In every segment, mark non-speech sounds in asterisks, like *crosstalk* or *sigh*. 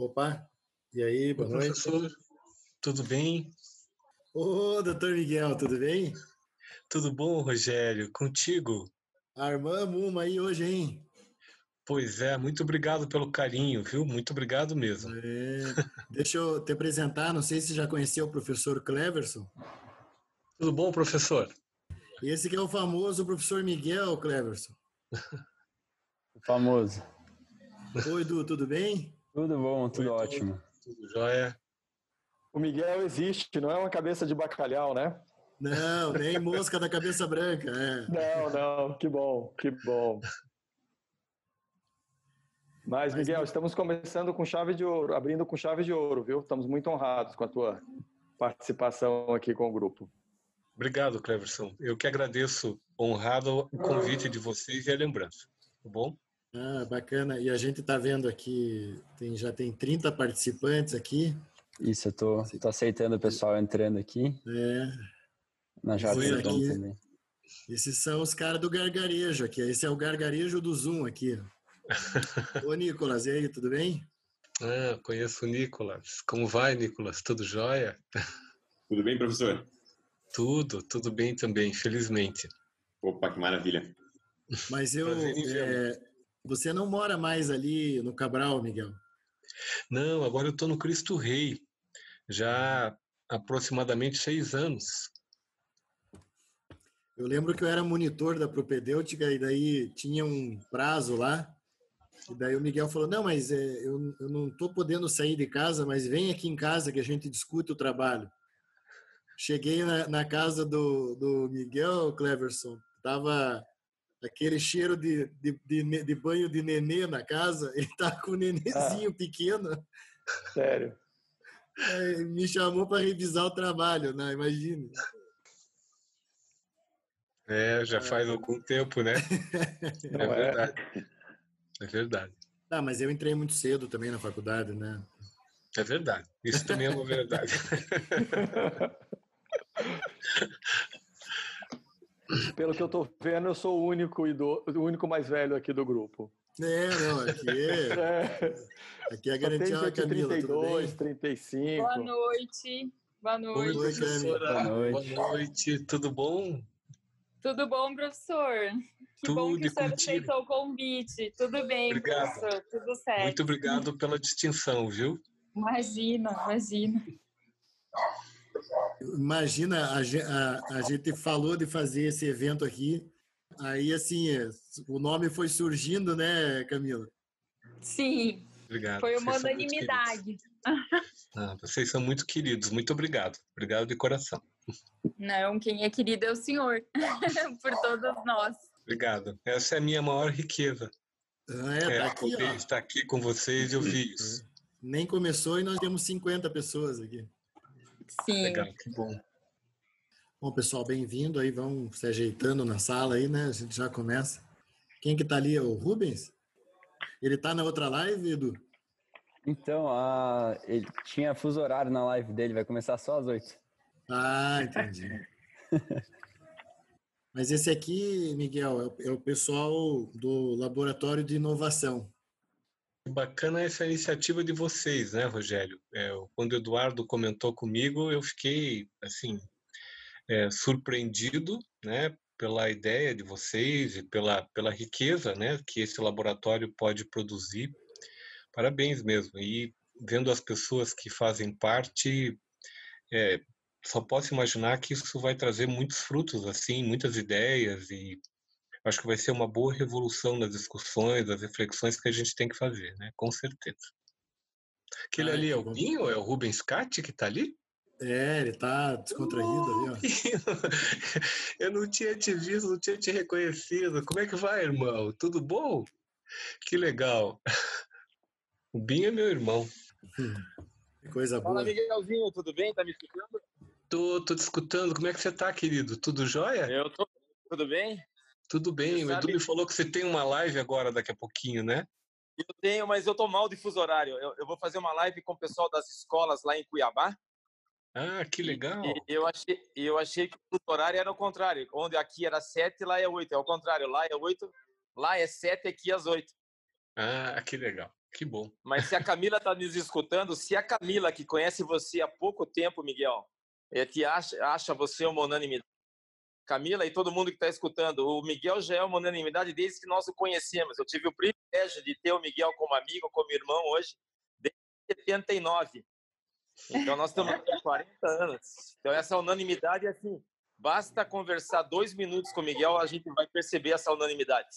Opa, e aí, boa noite. Professor, tudo bem? Ô, doutor Miguel, tudo bem? Tudo bom, Rogério? Contigo? Armamos uma aí hoje, hein? Pois é, muito obrigado pelo carinho, viu? Muito obrigado mesmo. É, deixa eu te apresentar, não sei se já conheceu o professor Cleverson. Tudo bom, professor? Esse que é o famoso professor Miguel Cleverson. O *laughs* famoso. Oi, Edu, tudo bem? Tudo bom, tudo Oi, ótimo. Tudo jóia? O Miguel existe, não é uma cabeça de bacalhau, né? Não, nem *laughs* mosca da cabeça branca. É. Não, não, que bom, que bom. Mas, Miguel, estamos começando com chave de ouro, abrindo com chave de ouro, viu? Estamos muito honrados com a tua participação aqui com o grupo. Obrigado, Cleverson. Eu que agradeço, honrado o convite de vocês e a lembrança. Tá bom? Ah, bacana. E a gente está vendo aqui, tem, já tem 30 participantes aqui. Isso, eu tô, tô aceitando o pessoal entrando aqui. É, aceitamos aqui. também. esses são os caras do gargarejo aqui. Esse é o gargarejo do Zoom aqui. *laughs* Ô, Nicolas, e aí, tudo bem? Ah, conheço o Nicolas. Como vai, Nicolas? Tudo jóia? Tudo bem, professor? Tudo, tudo bem também, felizmente. Opa, que maravilha. Mas eu. É, você não mora mais ali no Cabral, Miguel? Não, agora eu estou no Cristo Rei, já há aproximadamente seis anos. Eu lembro que eu era monitor da propedêutica e daí tinha um prazo lá. E daí o Miguel falou: Não, mas é, eu, eu não estou podendo sair de casa, mas vem aqui em casa que a gente discute o trabalho. Cheguei na, na casa do, do Miguel Cleverson, tava aquele cheiro de, de, de, de banho de nenê na casa, *laughs* ele tá com um nenêzinho pequeno, Sério. aí me chamou para revisar o trabalho, né? Imagine. É, já faz algum tempo, né? *laughs* Não É é? verdade. É verdade. Ah, mas eu entrei muito cedo também na faculdade, né? É verdade. Isso também é uma verdade. *laughs* Pelo que eu tô vendo, eu sou o único, ido, o único mais velho aqui do grupo. É, não, aqui *laughs* é, É, aqui é garantia gente Camila, tudo 32, bem? 35. Boa noite. Boa Oi, noite. Oi, professora. Boa Boa noite. noite. Tudo bom? Tudo bom, professor? Que bom Tudo que e o senhor contigo? aceitou o convite. Tudo bem, Obrigado. professor. Tudo certo. Muito obrigado pela distinção, viu? Imagina, imagina. Imagina, a, a, a gente falou de fazer esse evento aqui, aí assim, o nome foi surgindo, né, Camila? Sim, Obrigado. foi uma Vocês unanimidade. Ah, vocês são muito queridos. Muito obrigado. Obrigado de coração. Não, quem é querido é o senhor, *laughs* por todos nós. Obrigado. Essa é a minha maior riqueza. Ah, é, É, tá aqui, poder ó. estar aqui com vocês e ouvir isso. Nem começou e nós temos 50 pessoas aqui. Sim. Legal, que bom. Bom, pessoal, bem-vindo aí, vão se ajeitando na sala aí, né? A gente já começa. Quem que tá ali? É o Rubens? Ele tá na outra live, Edu? Então, a, ele tinha fuso horário na live dele, vai começar só às oito. Ah, entendi. *laughs* Mas esse aqui, Miguel, é o- é o pessoal do Laboratório de Inovação. Bacana essa iniciativa de vocês, né, Rogério? É, quando o Eduardo comentou comigo, eu fiquei, assim, é, surpreendido, né, pela ideia de vocês e pela, pela riqueza, né, que esse laboratório pode produzir. Parabéns mesmo. E vendo as pessoas que fazem parte, é, só posso imaginar que isso vai trazer muitos frutos, assim, muitas ideias e acho que vai ser uma boa revolução nas discussões, das reflexões que a gente tem que fazer, né? Com certeza. Aquele Ai, ali é o. Binho? É o Rubens Cat que tá ali? É, ele tá descontraído ali, ó. *laughs* Eu não tinha te visto, não tinha te reconhecido. Como é que vai, irmão? Tudo bom? Que legal. *laughs* O Binho é meu irmão. *laughs* Que coisa Fala, boa. Miguelzinho, tudo bem? Tá me escutando? Tô, tô te escutando. Como é que você tá, querido? Tudo jóia? Eu tô. Tudo bem? Tudo bem. O Edu me falou que você tem uma live agora daqui a pouquinho, né? Eu tenho, mas eu tô mal de fuso horário. Eu, eu vou fazer uma live com o pessoal das escolas lá em Cuiabá. Ah, que legal. E eu achei, eu achei que o fuso horário era o contrário. Onde aqui era 7, lá é 8. É o contrário. Lá é 8, lá é 7, aqui às 8. Ah, que legal. Que bom. Mas se a Camila está nos escutando, se a Camila, que conhece você há pouco tempo, Miguel, é, te acha, acha você uma unanimidade. Camila e todo mundo que está escutando, o Miguel já é uma unanimidade desde que nós o conhecemos. Eu tive o privilégio de ter o Miguel como amigo, como irmão hoje, desde 79. Então nós estamos há 40 anos. Então essa unanimidade é assim, basta conversar dois minutos com o Miguel, a gente vai perceber essa unanimidade.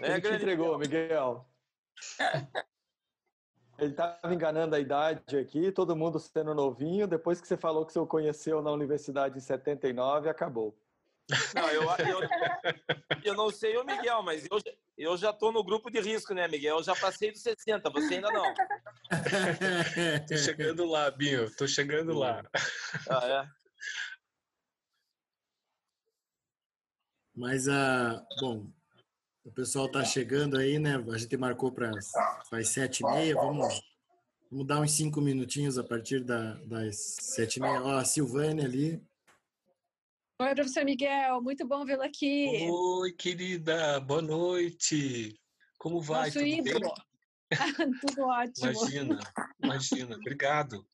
Né, Ele te entregou, Miguel. *laughs* Ele estava enganando a idade aqui, todo mundo sendo novinho. Depois que você falou que você o conheceu na universidade em 79, acabou. Não, eu, eu, eu não sei o Miguel, mas eu, eu já estou no grupo de risco, né, Miguel? Eu já passei dos 60, você ainda não. Tô chegando lá, Binho, tô chegando lá. Ah, é? Mas, a bom, o pessoal está chegando aí, né? A gente marcou para as sete e meia. Vamos, vamos dar uns cinco minutinhos a partir da, das sete e meia. Ó, a Silvânia ali. Oi, professor Miguel. Muito bom vê-lo aqui. Oi, querida. Boa noite. Como vai? Nosso Tudo ídolo. bem? *laughs* Tudo ótimo. Imagina, imagina. Obrigado.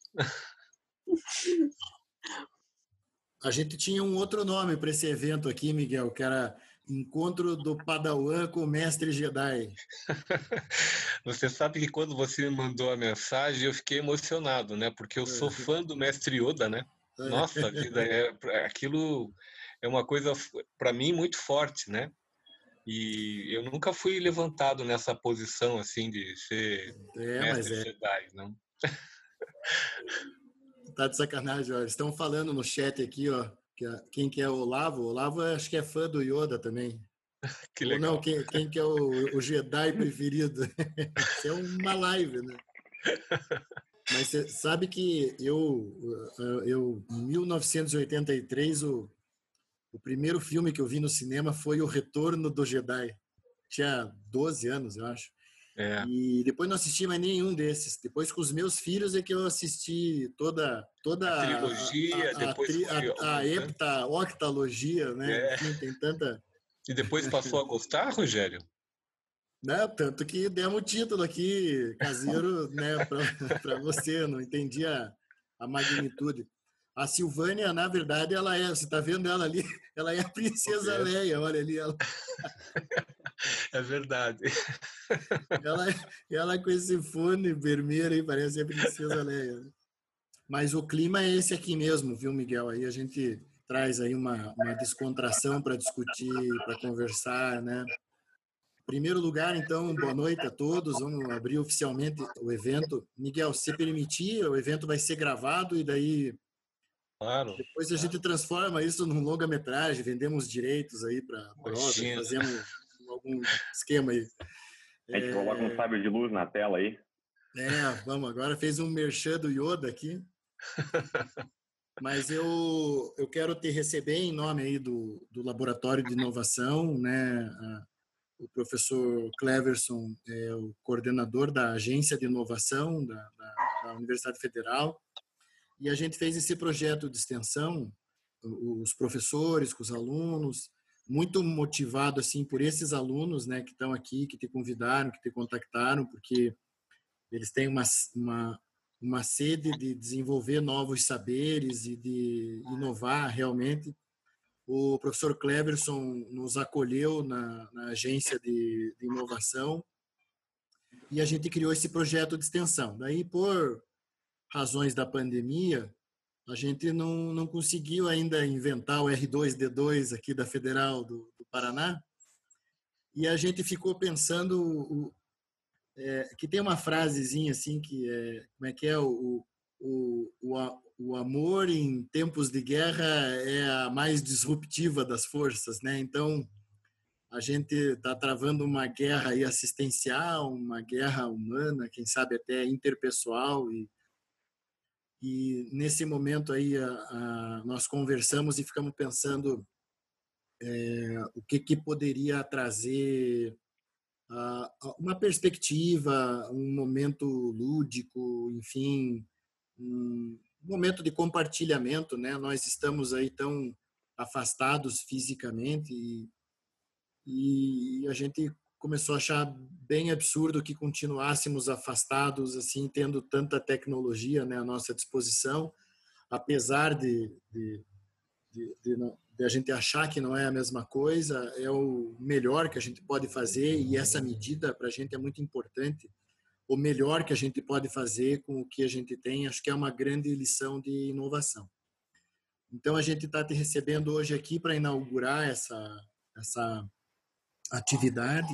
A gente tinha um outro nome para esse evento aqui, Miguel, que era Encontro do Padawan com o Mestre Jedi. *laughs* Você sabe que quando você me mandou a mensagem, eu fiquei emocionado, né? Porque eu sou fã do Mestre Yoda, né? Nossa, vida, é, aquilo é uma coisa para mim muito forte, né? E eu nunca fui levantado nessa posição assim de ser É, mestre é. Jedi, não. *laughs* Tá de sacanagem, ó. Estão falando no chat aqui, ó. Que quem que é o Olavo? O Olavo acho que é fã do Yoda também. *laughs* Que Ou legal. não, quem, quem que é o, o Jedi preferido? *laughs* Isso é uma live, né? Mas você sabe que eu, eu em 1983, o, o primeiro filme que eu vi no cinema foi O Retorno do Jedi. Tinha 12 anos, eu acho. É. E depois não assisti mais nenhum desses. Depois com os meus filhos é que eu assisti toda toda A trilogia, depois tri- foi a, a alguns, né? hepta, octalogia, né? É. Enfim, tem tanta E depois passou a gostar, Rogério? Né? Tanto que demos o título aqui, caseiro, né, para *laughs* você, não entendi a, a magnitude. A Silvânia, na verdade, ela é, você está vendo ela ali, *laughs* ela é a princesa. Leia, olha ali, ela, *laughs* É verdade. ela, ela com esse fone vermelho aí, parece a princesa Leia. Mas o clima é esse aqui mesmo, viu, Miguel? Aí a gente traz aí uma, uma descontração para discutir, para conversar, né? Primeiro lugar, então, boa noite a todos. Vamos abrir oficialmente o evento. Miguel, se permitir, o evento vai ser gravado e daí Claro. depois a gente transforma isso num longa-metragem, vendemos direitos aí para fazemos algum esquema aí. A gente coloca um sábio de luz na tela aí. É, vamos, agora fez um merchan do Yoda aqui. *laughs* Mas eu, eu quero te receber em nome aí do, do Laboratório de Inovação, né? A- o professor Cleverson é o coordenador da Agência de Inovação da, da, da Universidade Federal. E a gente fez esse projeto de extensão, os professores, com os alunos, muito motivado assim por esses alunos, né, que estão aqui, que te convidaram, que te contactaram, porque eles têm uma, uma, uma sede de desenvolver novos saberes e de inovar realmente. O professor Cleverson nos acolheu na, na agência de, de inovação e a gente criou esse projeto de extensão. Daí, por razões da pandemia, a gente não, não conseguiu ainda inventar o R2D2 aqui da Federal do, do Paraná e a gente ficou pensando o, é, que tem uma frasezinha assim que é como é que é o, o, o, a- o amor em tempos de guerra é a mais disruptiva das forças, né? Então a gente está travando uma guerra aí assistencial, uma guerra humana, quem sabe até interpessoal e e nesse momento aí a, a, nós conversamos e ficamos pensando é, o que que poderia trazer ah, uma perspectiva, um momento lúdico, enfim, um momento de compartilhamento, né? Nós estamos aí tão afastados fisicamente e, e a gente começou a achar bem absurdo que continuássemos afastados, assim, tendo tanta tecnologia né, à nossa disposição, apesar de, de, de, de, de a gente achar que não é a mesma coisa, é o melhor que a gente pode fazer e essa medida para a gente é muito importante. O melhor que a gente pode fazer com o que a gente tem, acho que é uma grande lição de inovação. Então a gente está te recebendo hoje aqui para inaugurar essa essa atividade.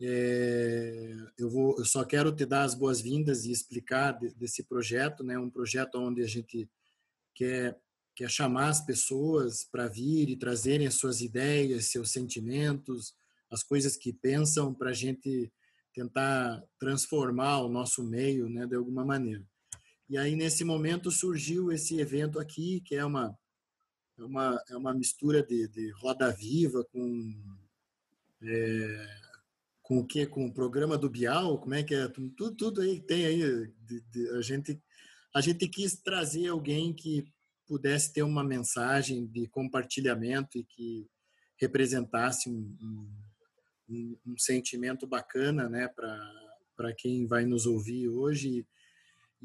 É, eu vou, eu só quero te dar as boas-vindas e explicar de, desse projeto, né? Um projeto onde a gente quer quer chamar as pessoas para vir e trazerem as suas ideias, seus sentimentos, as coisas que pensam para a gente tentar transformar o nosso meio, né, de alguma maneira. E aí nesse momento surgiu esse evento aqui, que é uma é uma, é uma mistura de, de roda viva com é, com o que com o programa do Bial, como é que é? Tudo tudo aí tem aí de, de, a gente a gente quis trazer alguém que pudesse ter uma mensagem de compartilhamento e que representasse um, um, um sentimento bacana, né, para quem vai nos ouvir hoje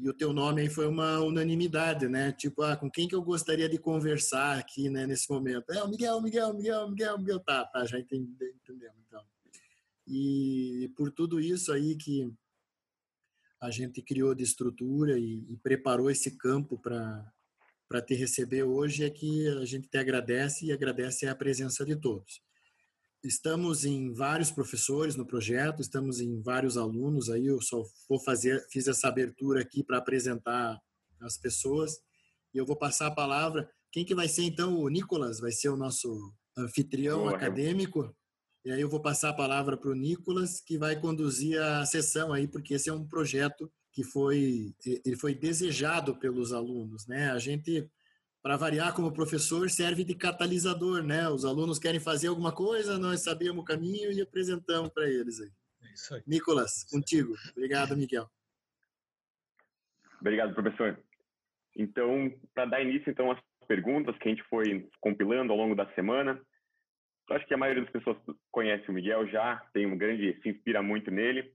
e o teu nome aí foi uma unanimidade, né? Tipo, ah, com quem que eu gostaria de conversar aqui, né, nesse momento? É o Miguel, Miguel, Miguel, Miguel, Miguel. Tá, tá, já entendi, entendemos, então. E por tudo isso aí que a gente criou de estrutura e, e preparou esse campo para para te receber hoje é que a gente te agradece e agradece a presença de todos. Estamos em vários professores no projeto, estamos em vários alunos. Aí eu só vou fazer, fiz essa abertura aqui para apresentar as pessoas e eu vou passar a palavra. Quem que vai ser então o Nicolas? Vai ser o nosso anfitrião Boa, acadêmico. E aí eu vou passar a palavra para o Nicolas, que vai conduzir a sessão aí, porque esse é um projeto que foi ele foi desejado pelos alunos, né? A gente para variar como professor, serve de catalisador, né? Os alunos querem fazer alguma coisa, nós sabemos o caminho e apresentamos para eles aí. É isso aí. Nicolas, contigo. Obrigado, Miguel. Obrigado, professor. Então, para dar início então às perguntas que a gente foi compilando ao longo da semana, eu acho que a maioria das pessoas conhece o Miguel já, tem um grande, se inspira muito nele.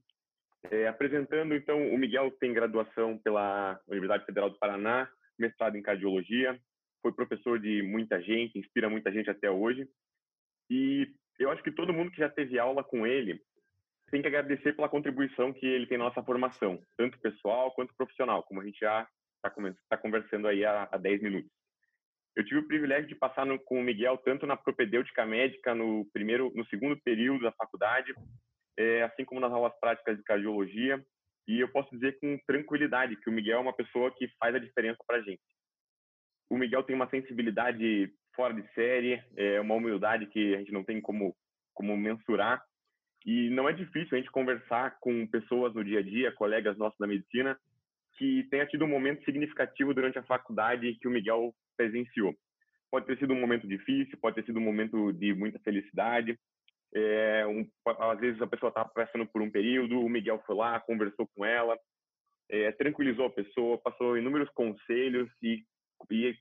É, apresentando, então, o Miguel tem graduação pela Universidade Federal do Paraná, mestrado em cardiologia, foi professor de muita gente, inspira muita gente até hoje. E eu acho que todo mundo que já teve aula com ele tem que agradecer pela contribuição que ele tem na nossa formação, tanto pessoal quanto profissional, como a gente já está tá conversando aí há, há 10 minutos. Eu tive o privilégio de passar no, com o Miguel tanto na propedêutica médica no primeiro, no segundo período da faculdade, é, assim como nas aulas práticas de cardiologia. E eu posso dizer com tranquilidade que o Miguel é uma pessoa que faz a diferença para a gente o Miguel tem uma sensibilidade fora de série, é uma humildade que a gente não tem como, como mensurar. E não é difícil a gente conversar com pessoas no dia a dia, colegas nossos da medicina, que tenha tido um momento significativo durante a faculdade que o Miguel presenciou. Pode ter sido um momento difícil, pode ter sido um momento de muita felicidade. É, um, às vezes a pessoa estava passando por um período, o Miguel foi lá, conversou com ela, é, tranquilizou a pessoa, passou inúmeros conselhos e e,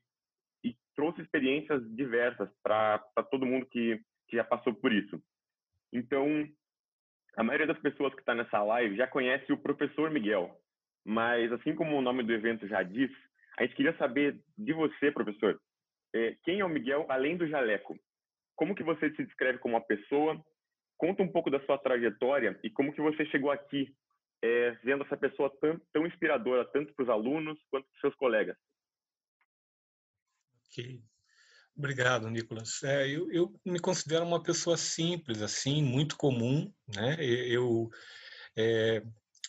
e trouxe experiências diversas para todo mundo que, que já passou por isso. Então, a maioria das pessoas que está nessa live já conhece o professor Miguel, mas assim como o nome do evento já diz, a gente queria saber de você, professor, é, quem é o Miguel além do jaleco? Como que você se descreve como uma pessoa? Conta um pouco da sua trajetória e como que você chegou aqui, é, vendo essa pessoa tão, tão inspiradora, tanto para os alunos quanto para os seus colegas. Obrigado, Nicolas. É, eu, eu, me considero uma pessoa simples, assim, muito comum, né? Eu é,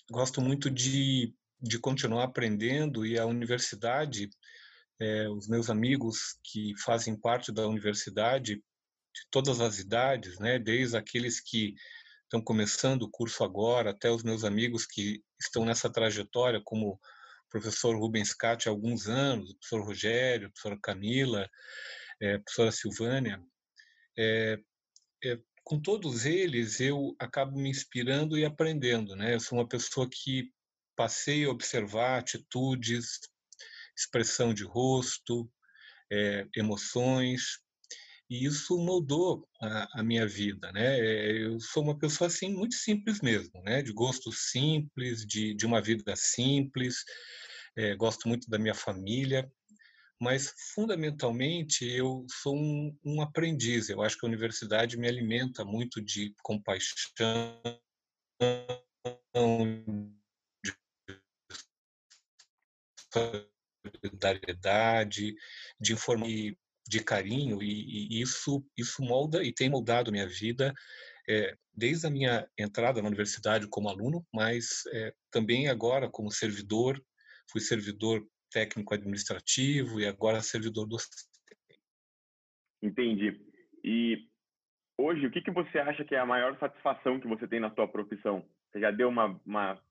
gosto muito de, de continuar aprendendo e a universidade, é, os meus amigos que fazem parte da universidade, de todas as idades, né? Desde aqueles que estão começando o curso agora, até os meus amigos que estão nessa trajetória como professor Rubens Catti há alguns anos, o professor Rogério, a professora Camila, é, a professora Silvânia. É, é, com todos eles, eu acabo me inspirando e aprendendo. Né? Eu sou uma pessoa que passei a observar atitudes, expressão de rosto, emoções, e isso moldou a, a, minha vida, né? Eu sou uma pessoa assim muito simples mesmo, né? De gostos simples, de, de uma vida simples. É, gosto muito da minha família, mas fundamentalmente eu sou um, um aprendiz. Eu acho que a universidade me alimenta muito de compaixão, de solidariedade, de informação de carinho e, e, isso isso molda e tem moldado minha vida é, desde a minha entrada na universidade como aluno, mas é, também agora como servidor, fui servidor técnico administrativo e agora servidor docente. Entendi. E hoje, o que, que você acha que é a maior satisfação que você tem na sua profissão? Você já deu uma, uma,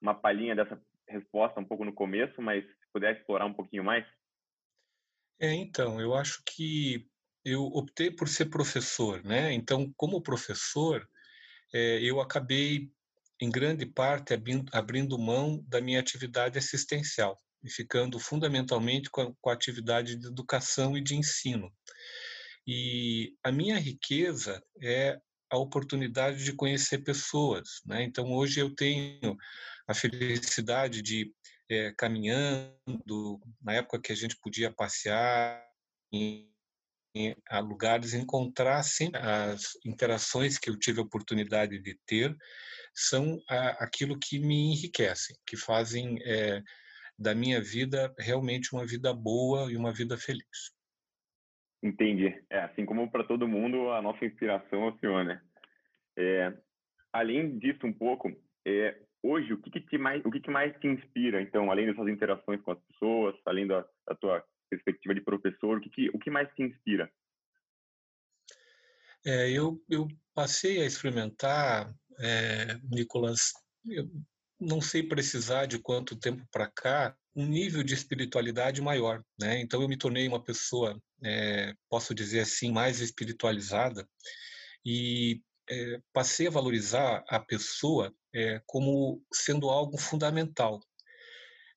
uma palhinha dessa resposta um pouco no começo, mas se puder explorar um pouquinho mais. É, então, eu acho que eu optei por ser professor, né? Então, como professor, é, eu acabei, em grande parte, abrindo, abrindo mão da minha atividade assistencial e ficando fundamentalmente com a, com a atividade de educação e de ensino. E a minha riqueza é a oportunidade de conhecer pessoas, né? Então, hoje eu tenho a felicidade de é, caminhando, na época que a gente podia passear em, em a lugares, encontrar sempre as interações que eu tive a oportunidade de ter são a, aquilo que me enriquecem, que fazem é, da minha vida realmente uma vida boa e uma vida feliz. Entendi. É, assim como para todo mundo, a nossa inspiração é o senhor, né? É, além disso um pouco, é, hoje, o que, que, te mais, o que, que mais te inspira, então, além dessas interações com as pessoas, além da, da tua perspectiva de professor, o que, que, o que mais te inspira? É, eu, eu passei a experimentar, é, Nicolas, eu não sei precisar de quanto tempo para cá, um nível de espiritualidade maior, né? Então eu me tornei uma pessoa, é, posso dizer assim, mais espiritualizada e é, passei a valorizar a pessoa é, como sendo algo fundamental.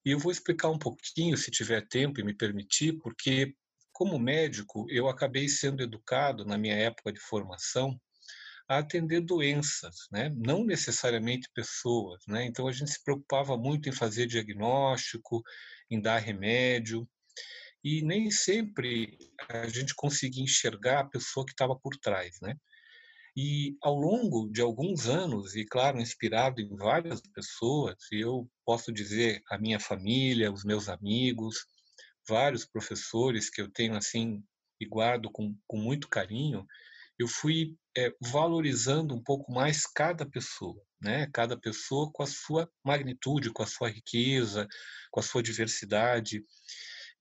E eu vou explicar um pouquinho, se tiver tempo e me permitir, porque como médico eu acabei sendo educado na minha época de formação a atender doenças, né? não necessariamente pessoas. Né? Então a gente se preocupava muito em fazer diagnóstico, em dar remédio, e nem sempre a gente conseguia enxergar a pessoa que estava por trás. Né? E ao longo de alguns anos, e claro, inspirado em várias pessoas, eu posso dizer a minha família, os meus amigos, vários professores que eu tenho assim e guardo com, com muito carinho, eu fui é, valorizando um pouco mais cada pessoa, né? Cada pessoa com a sua magnitude, com a sua riqueza, com a sua diversidade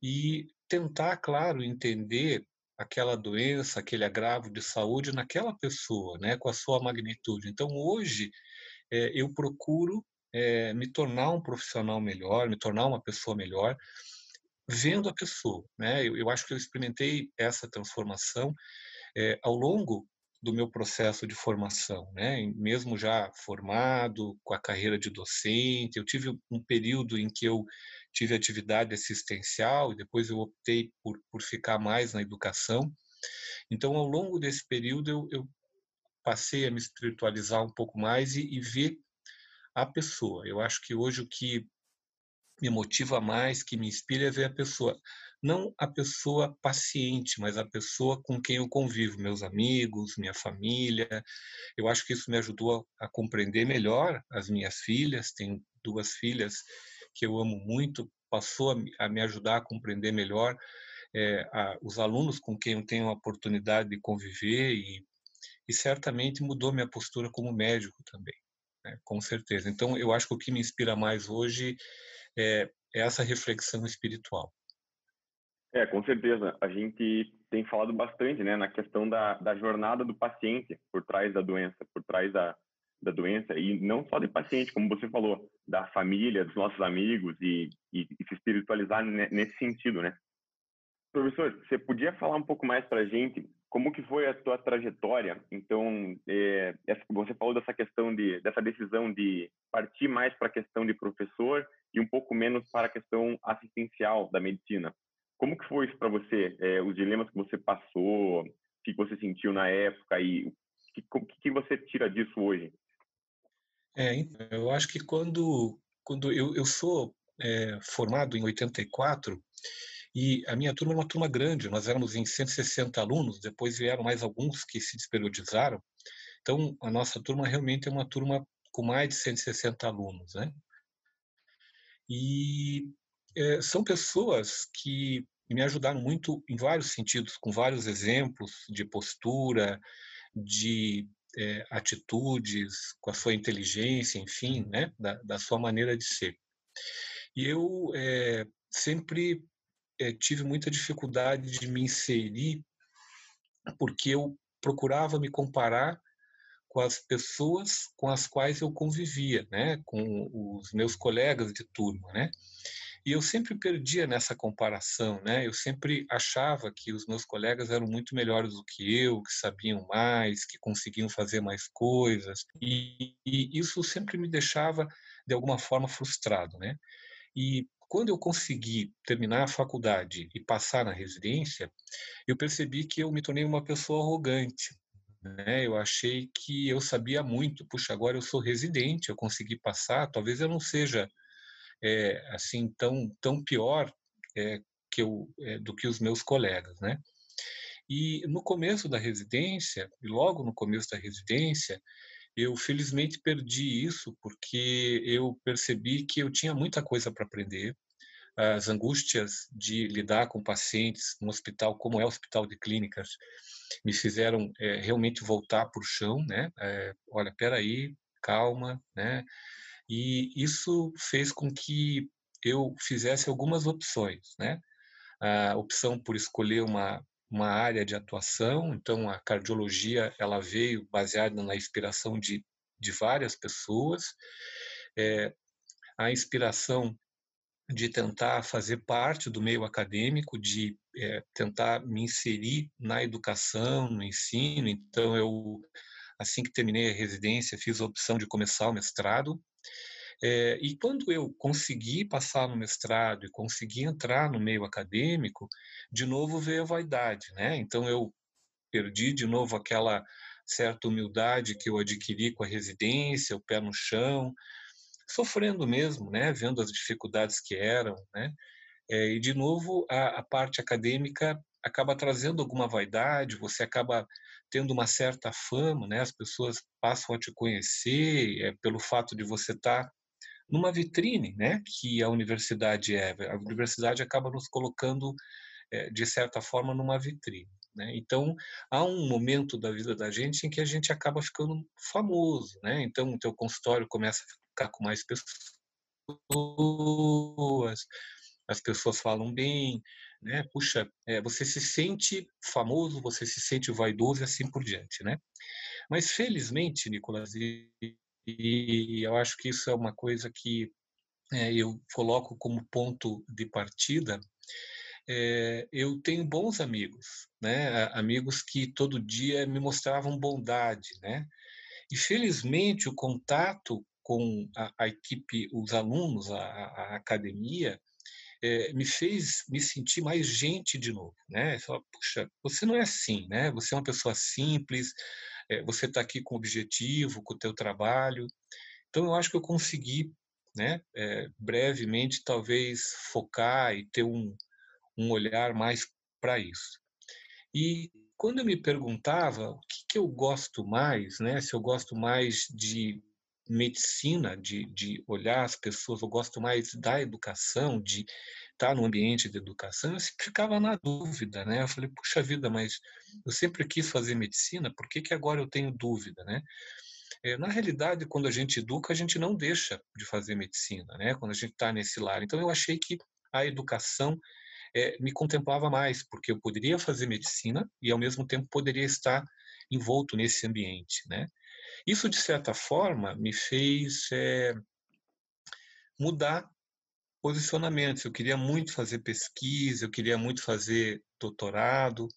e tentar, claro, entender aquela doença, aquele agravo de saúde naquela pessoa, né, com a sua magnitude. Então, hoje, é, eu procuro é, me tornar um profissional melhor, me tornar uma pessoa melhor, vendo a pessoa. Né? Eu, eu acho que eu experimentei essa transformação é, ao longo do meu processo de formação, né? Mesmo já formado, com a carreira de docente, eu tive um período em que eu tive atividade assistencial e depois eu optei por, por ficar mais na educação. Então, ao longo desse período, eu, eu passei a me espiritualizar um pouco mais e, e ver a pessoa. Eu acho que hoje o que me motiva mais, que me inspira é ver a pessoa não a pessoa paciente, mas a pessoa com quem eu convivo, meus amigos, minha família. Eu acho que isso me ajudou a, compreender melhor as minhas filhas. Tenho duas filhas que eu amo muito, passou a, me ajudar a compreender melhor é, a, os alunos com quem eu tenho a oportunidade de conviver e, e certamente mudou minha postura como médico também, né, com certeza. Então, eu acho que o que me inspira mais hoje é, é essa reflexão espiritual. É, com certeza. A gente tem falado bastante, né, na questão da, da jornada do paciente por trás da doença, por trás da, da doença e não só de paciente, como você falou, da família, dos nossos amigos e, e, e se espiritualizar nesse sentido, né? Professor, você podia falar um pouco mais para a gente como que foi a tua trajetória? Então, é, você falou dessa questão de dessa decisão de partir mais para a questão de professor e um pouco menos para a questão assistencial da medicina. Como que foi isso para você? É, os dilemas que você passou, que você sentiu na época e o que, que você tira disso hoje? É, então, eu acho que quando, quando eu, eu sou é, formado em 84 e a minha turma é uma turma grande, nós éramos em 160 alunos, depois vieram mais alguns que se desperiodizaram. Então, a nossa turma realmente é uma turma com mais de 160 alunos, né? E é, são pessoas que me ajudaram muito em vários sentidos, com vários exemplos de postura, de é, atitudes, com a sua inteligência, enfim, né, da, da sua maneira de ser. E eu é, sempre é, tive muita dificuldade de me inserir, porque eu procurava me comparar com as pessoas com as quais eu convivia, né, com os meus colegas de turma, né. E eu sempre perdia nessa comparação, né? Eu sempre achava que os meus colegas eram muito melhores do que eu, que sabiam mais, que conseguiam fazer mais coisas. E, e isso sempre me deixava, de alguma forma, frustrado, né? E quando eu consegui terminar a faculdade e passar na residência, eu percebi que eu me tornei uma pessoa arrogante. Né? Eu achei que eu sabia muito. Puxa, agora eu sou residente, eu consegui passar. Talvez eu não seja é, assim tão tão pior é, que eu é, do que os meus colegas, né? E no começo da residência, e logo no começo da residência, eu felizmente perdi isso porque eu percebi que eu tinha muita coisa para aprender. As angústias de lidar com pacientes no hospital, como é o hospital de clínicas, me fizeram é, realmente voltar para o chão, né? É, olha, peraí, calma, né? E isso fez com que eu fizesse algumas opções, né? A opção por escolher uma uma área de atuação, então a cardiologia ela veio baseada na inspiração de, de várias pessoas, é, a inspiração de tentar fazer parte do meio acadêmico, de é, tentar me inserir na educação, no ensino. Então eu assim que terminei a residência fiz a opção de começar o mestrado é, e quando eu consegui passar no mestrado e consegui entrar no meio acadêmico, de novo veio a vaidade, né? Então eu perdi de novo aquela certa humildade que eu adquiri com a residência, o pé no chão, sofrendo mesmo, né? Vendo as dificuldades que eram, né? É, e de novo a, a parte acadêmica acaba trazendo alguma vaidade, você acaba tendo uma certa fama, né? As pessoas passam a te conhecer é, pelo fato de você estar tá numa vitrine, né, que a universidade é. A universidade acaba nos colocando, é, de certa forma, numa vitrine. Né? Então, há um momento da vida da gente em que a gente acaba ficando famoso. Né? Então, o teu consultório começa a ficar com mais pessoas, as pessoas falam bem, né? Puxa, é, você se sente famoso, você se sente vaidoso e assim por diante, né? Mas felizmente, Nicolas, e e eu acho que isso é uma coisa que é, eu coloco como ponto de partida. É, eu tenho bons amigos, né? Amigos que todo dia me mostravam bondade, né? E felizmente o contato com a, a equipe, os alunos, a, a academia, é, me fez me sentir mais gente de novo, né? Fala, puxa, você não é assim, né? Você é uma pessoa simples, é, você está aqui com objetivo, com o teu trabalho. Então, eu acho que eu consegui, né, é, brevemente, talvez focar e ter um, um olhar mais para isso. E quando eu me perguntava o que, que eu gosto mais, né, se eu gosto mais de medicina, de, de olhar as pessoas, eu gosto mais da educação, de estar no ambiente de educação, eu sempre ficava na dúvida, né? Eu falei, puxa vida, mas eu sempre quis fazer medicina, por que, que agora eu tenho dúvida, né? É, na realidade, quando a gente educa, a gente não deixa de fazer medicina, né? Quando a gente está nesse lar. Então, eu achei que a educação é, me contemplava mais, porque eu poderia fazer medicina e, ao mesmo tempo, poderia estar envolto nesse ambiente, né? Isso, de certa forma, me fez é, mudar posicionamentos. Eu queria muito fazer pesquisa, eu queria muito fazer doutorado,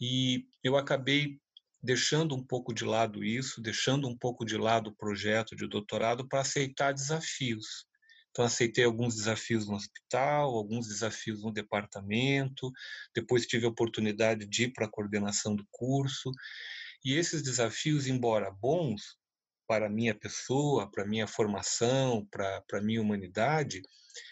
e eu acabei deixando um pouco de lado isso, deixando um pouco de lado o projeto de doutorado para aceitar desafios. Então, aceitei alguns desafios no hospital, alguns desafios no departamento, depois tive a oportunidade de ir para a coordenação do curso. E esses desafios, embora bons para a minha pessoa, para a minha formação, para a minha humanidade,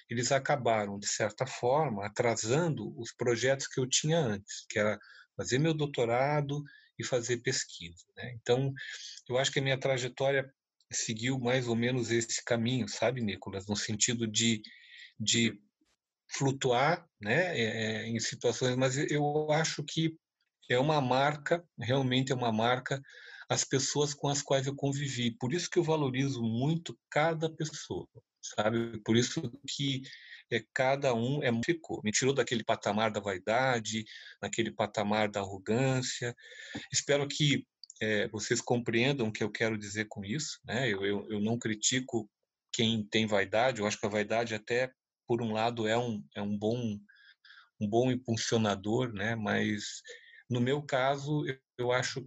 eles acabaram, de certa forma, atrasando os projetos que eu tinha antes, que era fazer meu doutorado e fazer pesquisa. Né? Então, eu acho que a minha trajetória seguiu mais ou menos esse caminho, sabe, Nicolas, no sentido de, de flutuar né, é, em situações, mas eu acho que é uma marca, realmente é uma marca, as pessoas com as quais eu convivi. Por isso que eu valorizo muito cada pessoa, sabe? Por isso que é, cada um é ficou, me tirou daquele patamar da vaidade, naquele patamar da arrogância. Espero que é, vocês compreendam o que eu quero dizer com isso. Né? Eu, eu, eu não critico quem tem vaidade, eu acho que a vaidade até, por um lado, é um, é um bom um bom impulsionador, né? mas no meu caso, eu, eu acho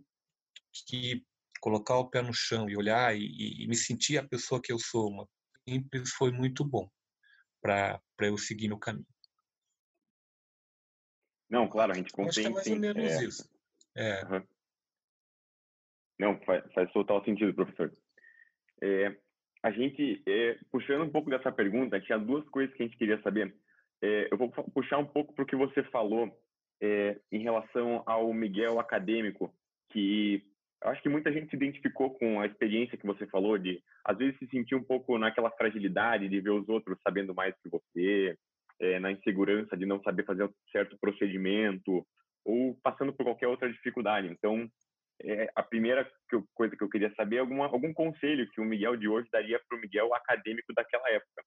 que colocar o pé no chão e olhar e, e me sentir a pessoa que eu sou, uma simples, foi muito bom para eu seguir no caminho. Não, claro, a gente compreende. Acho que é mais sim. ou menos é... isso. É. Uhum. Não, faz, faz total sentido, professor. É, a gente, é, puxando um pouco dessa pergunta, tinha duas coisas que a gente queria saber. É, eu vou puxar um pouco para o que você falou é, em relação ao Miguel acadêmico, que acho que muita gente se identificou com a experiência que você falou de, às vezes, se sentir um pouco naquela fragilidade de ver os outros sabendo mais que você, é, na insegurança de não saber fazer um certo procedimento ou passando por qualquer outra dificuldade. Então, é, a primeira que eu, coisa que eu queria saber é alguma, algum conselho que o Miguel de hoje daria para o Miguel acadêmico daquela época.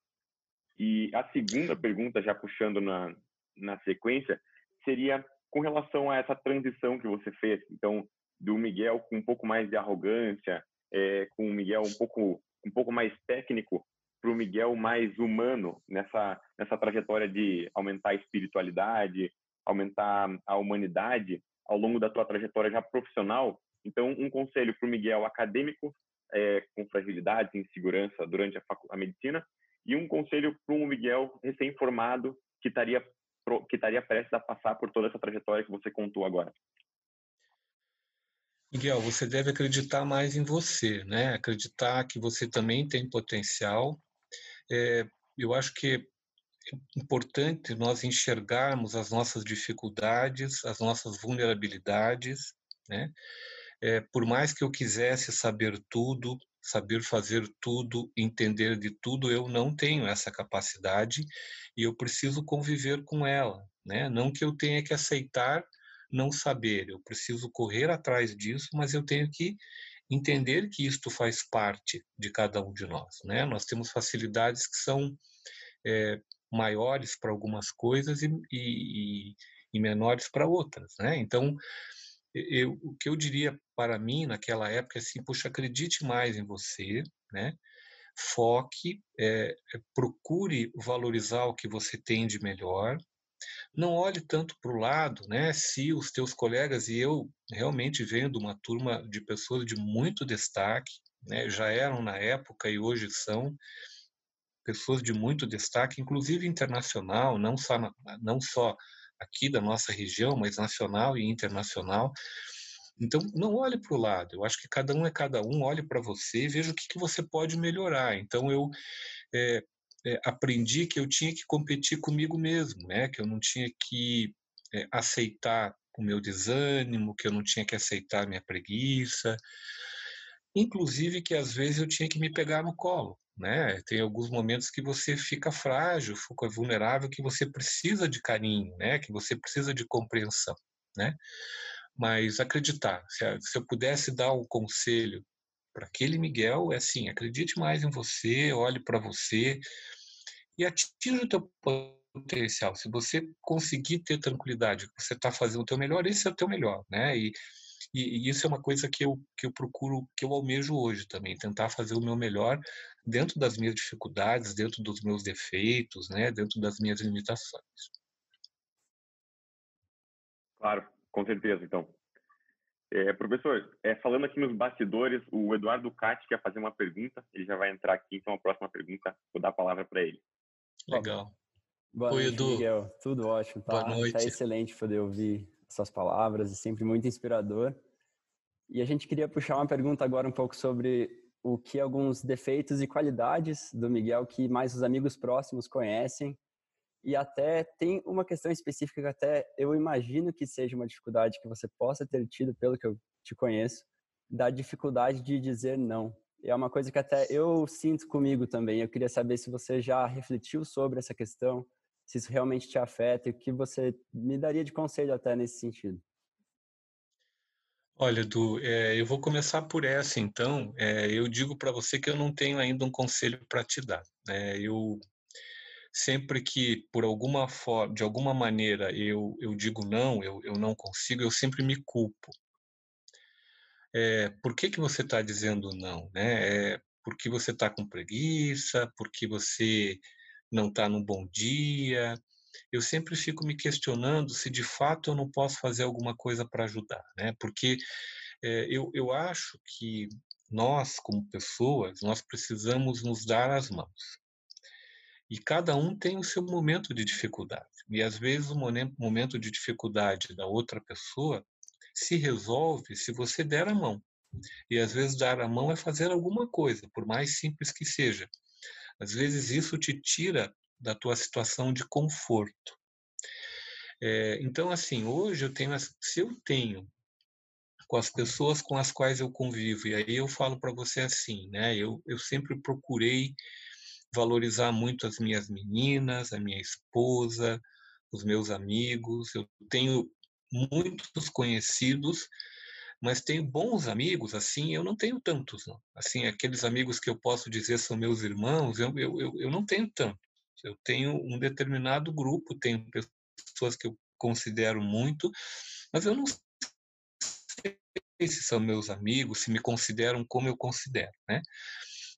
E a segunda pergunta, já puxando na, na sequência, seria com relação a essa transição que você fez. Então, do Miguel com um pouco mais de arrogância, é, com o Miguel um pouco um pouco mais técnico para o Miguel mais humano nessa nessa trajetória de aumentar a espiritualidade, aumentar a humanidade ao longo da tua trajetória já profissional. Então, um conselho para o Miguel acadêmico é, com fragilidade, insegurança durante a, a medicina e um conselho para um Miguel recém-formado que estaria que estaria prestes a passar por toda essa trajetória que você contou agora. Miguel, você deve acreditar mais em você, né? Acreditar que você também tem potencial. É, eu acho que é importante nós enxergarmos as nossas dificuldades, as nossas vulnerabilidades, né? É, por mais que eu quisesse saber tudo, saber fazer tudo, entender de tudo, eu não tenho essa capacidade e eu preciso conviver com ela, né? Não que eu tenha que aceitar não saber, eu preciso correr atrás disso, mas eu tenho que entender que isto faz parte de cada um de nós, né? Nós temos facilidades que são é, maiores para algumas coisas e, e, e menores para outras, né? Então, eu, o que eu diria para mim naquela época é assim, puxa, acredite mais em você, né? Foque, é, procure valorizar o que você tem de melhor, não olhe tanto para o lado, né? Se os teus colegas e eu realmente venho de uma turma de pessoas de muito destaque, né? Já eram na época e hoje são pessoas de muito destaque, inclusive internacional, não só não só aqui da nossa região, mas nacional e internacional. Então, não olhe para o lado. Eu acho que cada um é cada um. Olhe para você veja o que, que você pode melhorar. Então, eu é, é, aprendi que eu tinha que competir comigo mesmo, né? Que eu não tinha que é, aceitar o meu desânimo, que eu não tinha que aceitar a minha preguiça, inclusive que às vezes eu tinha que me pegar no colo, né? Tem alguns momentos que você fica frágil, fica vulnerável, que você precisa de carinho, né? Que você precisa de compreensão, né? Mas acreditar, se eu pudesse dar um conselho para aquele Miguel, é assim, acredite mais em você, olhe para você, e atinja o teu potencial. Se você conseguir ter tranquilidade, você está fazendo o teu melhor, esse é o teu melhor, né? E, e, e, isso é uma coisa que eu, que eu procuro, que eu almejo hoje também, tentar fazer o meu melhor dentro das minhas dificuldades, dentro dos meus defeitos, né? Dentro das minhas limitações. Claro, com certeza, então. É, professor, é, falando aqui nos bastidores, o Eduardo Cati quer fazer uma pergunta. Ele já vai entrar aqui, então a próxima pergunta, vou dar a palavra para ele. Legal. Boa Oi, noite, Edu. Miguel. Tudo ótimo. Tá, Boa noite. tá excelente poder ouvir suas palavras, é sempre muito inspirador. E a gente queria puxar uma pergunta agora um pouco sobre o que alguns defeitos e qualidades do Miguel que mais os amigos próximos conhecem. E até tem uma questão específica que até eu imagino que seja uma dificuldade que você possa ter tido, pelo que eu te conheço, da dificuldade de dizer não. E é uma coisa que até eu sinto comigo também. Eu queria saber se você já refletiu sobre essa questão, se isso realmente te afeta e o que você me daria de conselho até nesse sentido. Olha, Edu, é, eu vou começar por essa, então. É, eu digo para você que eu não tenho ainda um conselho para te dar. né? eu sempre que, por alguma forma, de alguma maneira, eu, eu digo não, eu, eu não consigo, eu sempre me culpo. É, por que, que você está dizendo não? Né? É porque você está com preguiça, porque você não está num bom dia. Eu sempre fico me questionando se de fato eu não posso fazer alguma coisa para ajudar, né? Porque é, eu, eu acho que nós, como pessoas, nós precisamos nos dar as mãos. E cada um tem o seu momento de dificuldade. E às vezes o momento de dificuldade da outra pessoa se resolve se você der a mão. E às vezes dar a mão é fazer alguma coisa, por mais simples que seja. Às vezes isso te tira da tua situação de conforto. É, então, assim, hoje eu tenho, se eu tenho com as pessoas com as quais eu convivo, e aí eu falo para você assim, né? Eu, eu sempre procurei valorizar muito as minhas meninas, a minha esposa, os meus amigos. Eu tenho muitos conhecidos, mas tenho bons amigos, assim, eu não tenho tantos, não. Assim, aqueles amigos que eu posso dizer são meus irmãos, eu, eu, eu, eu não tenho tanto. Eu tenho um determinado grupo, tenho pessoas que eu considero muito, mas eu não sei se são meus amigos, se me consideram como eu considero, né?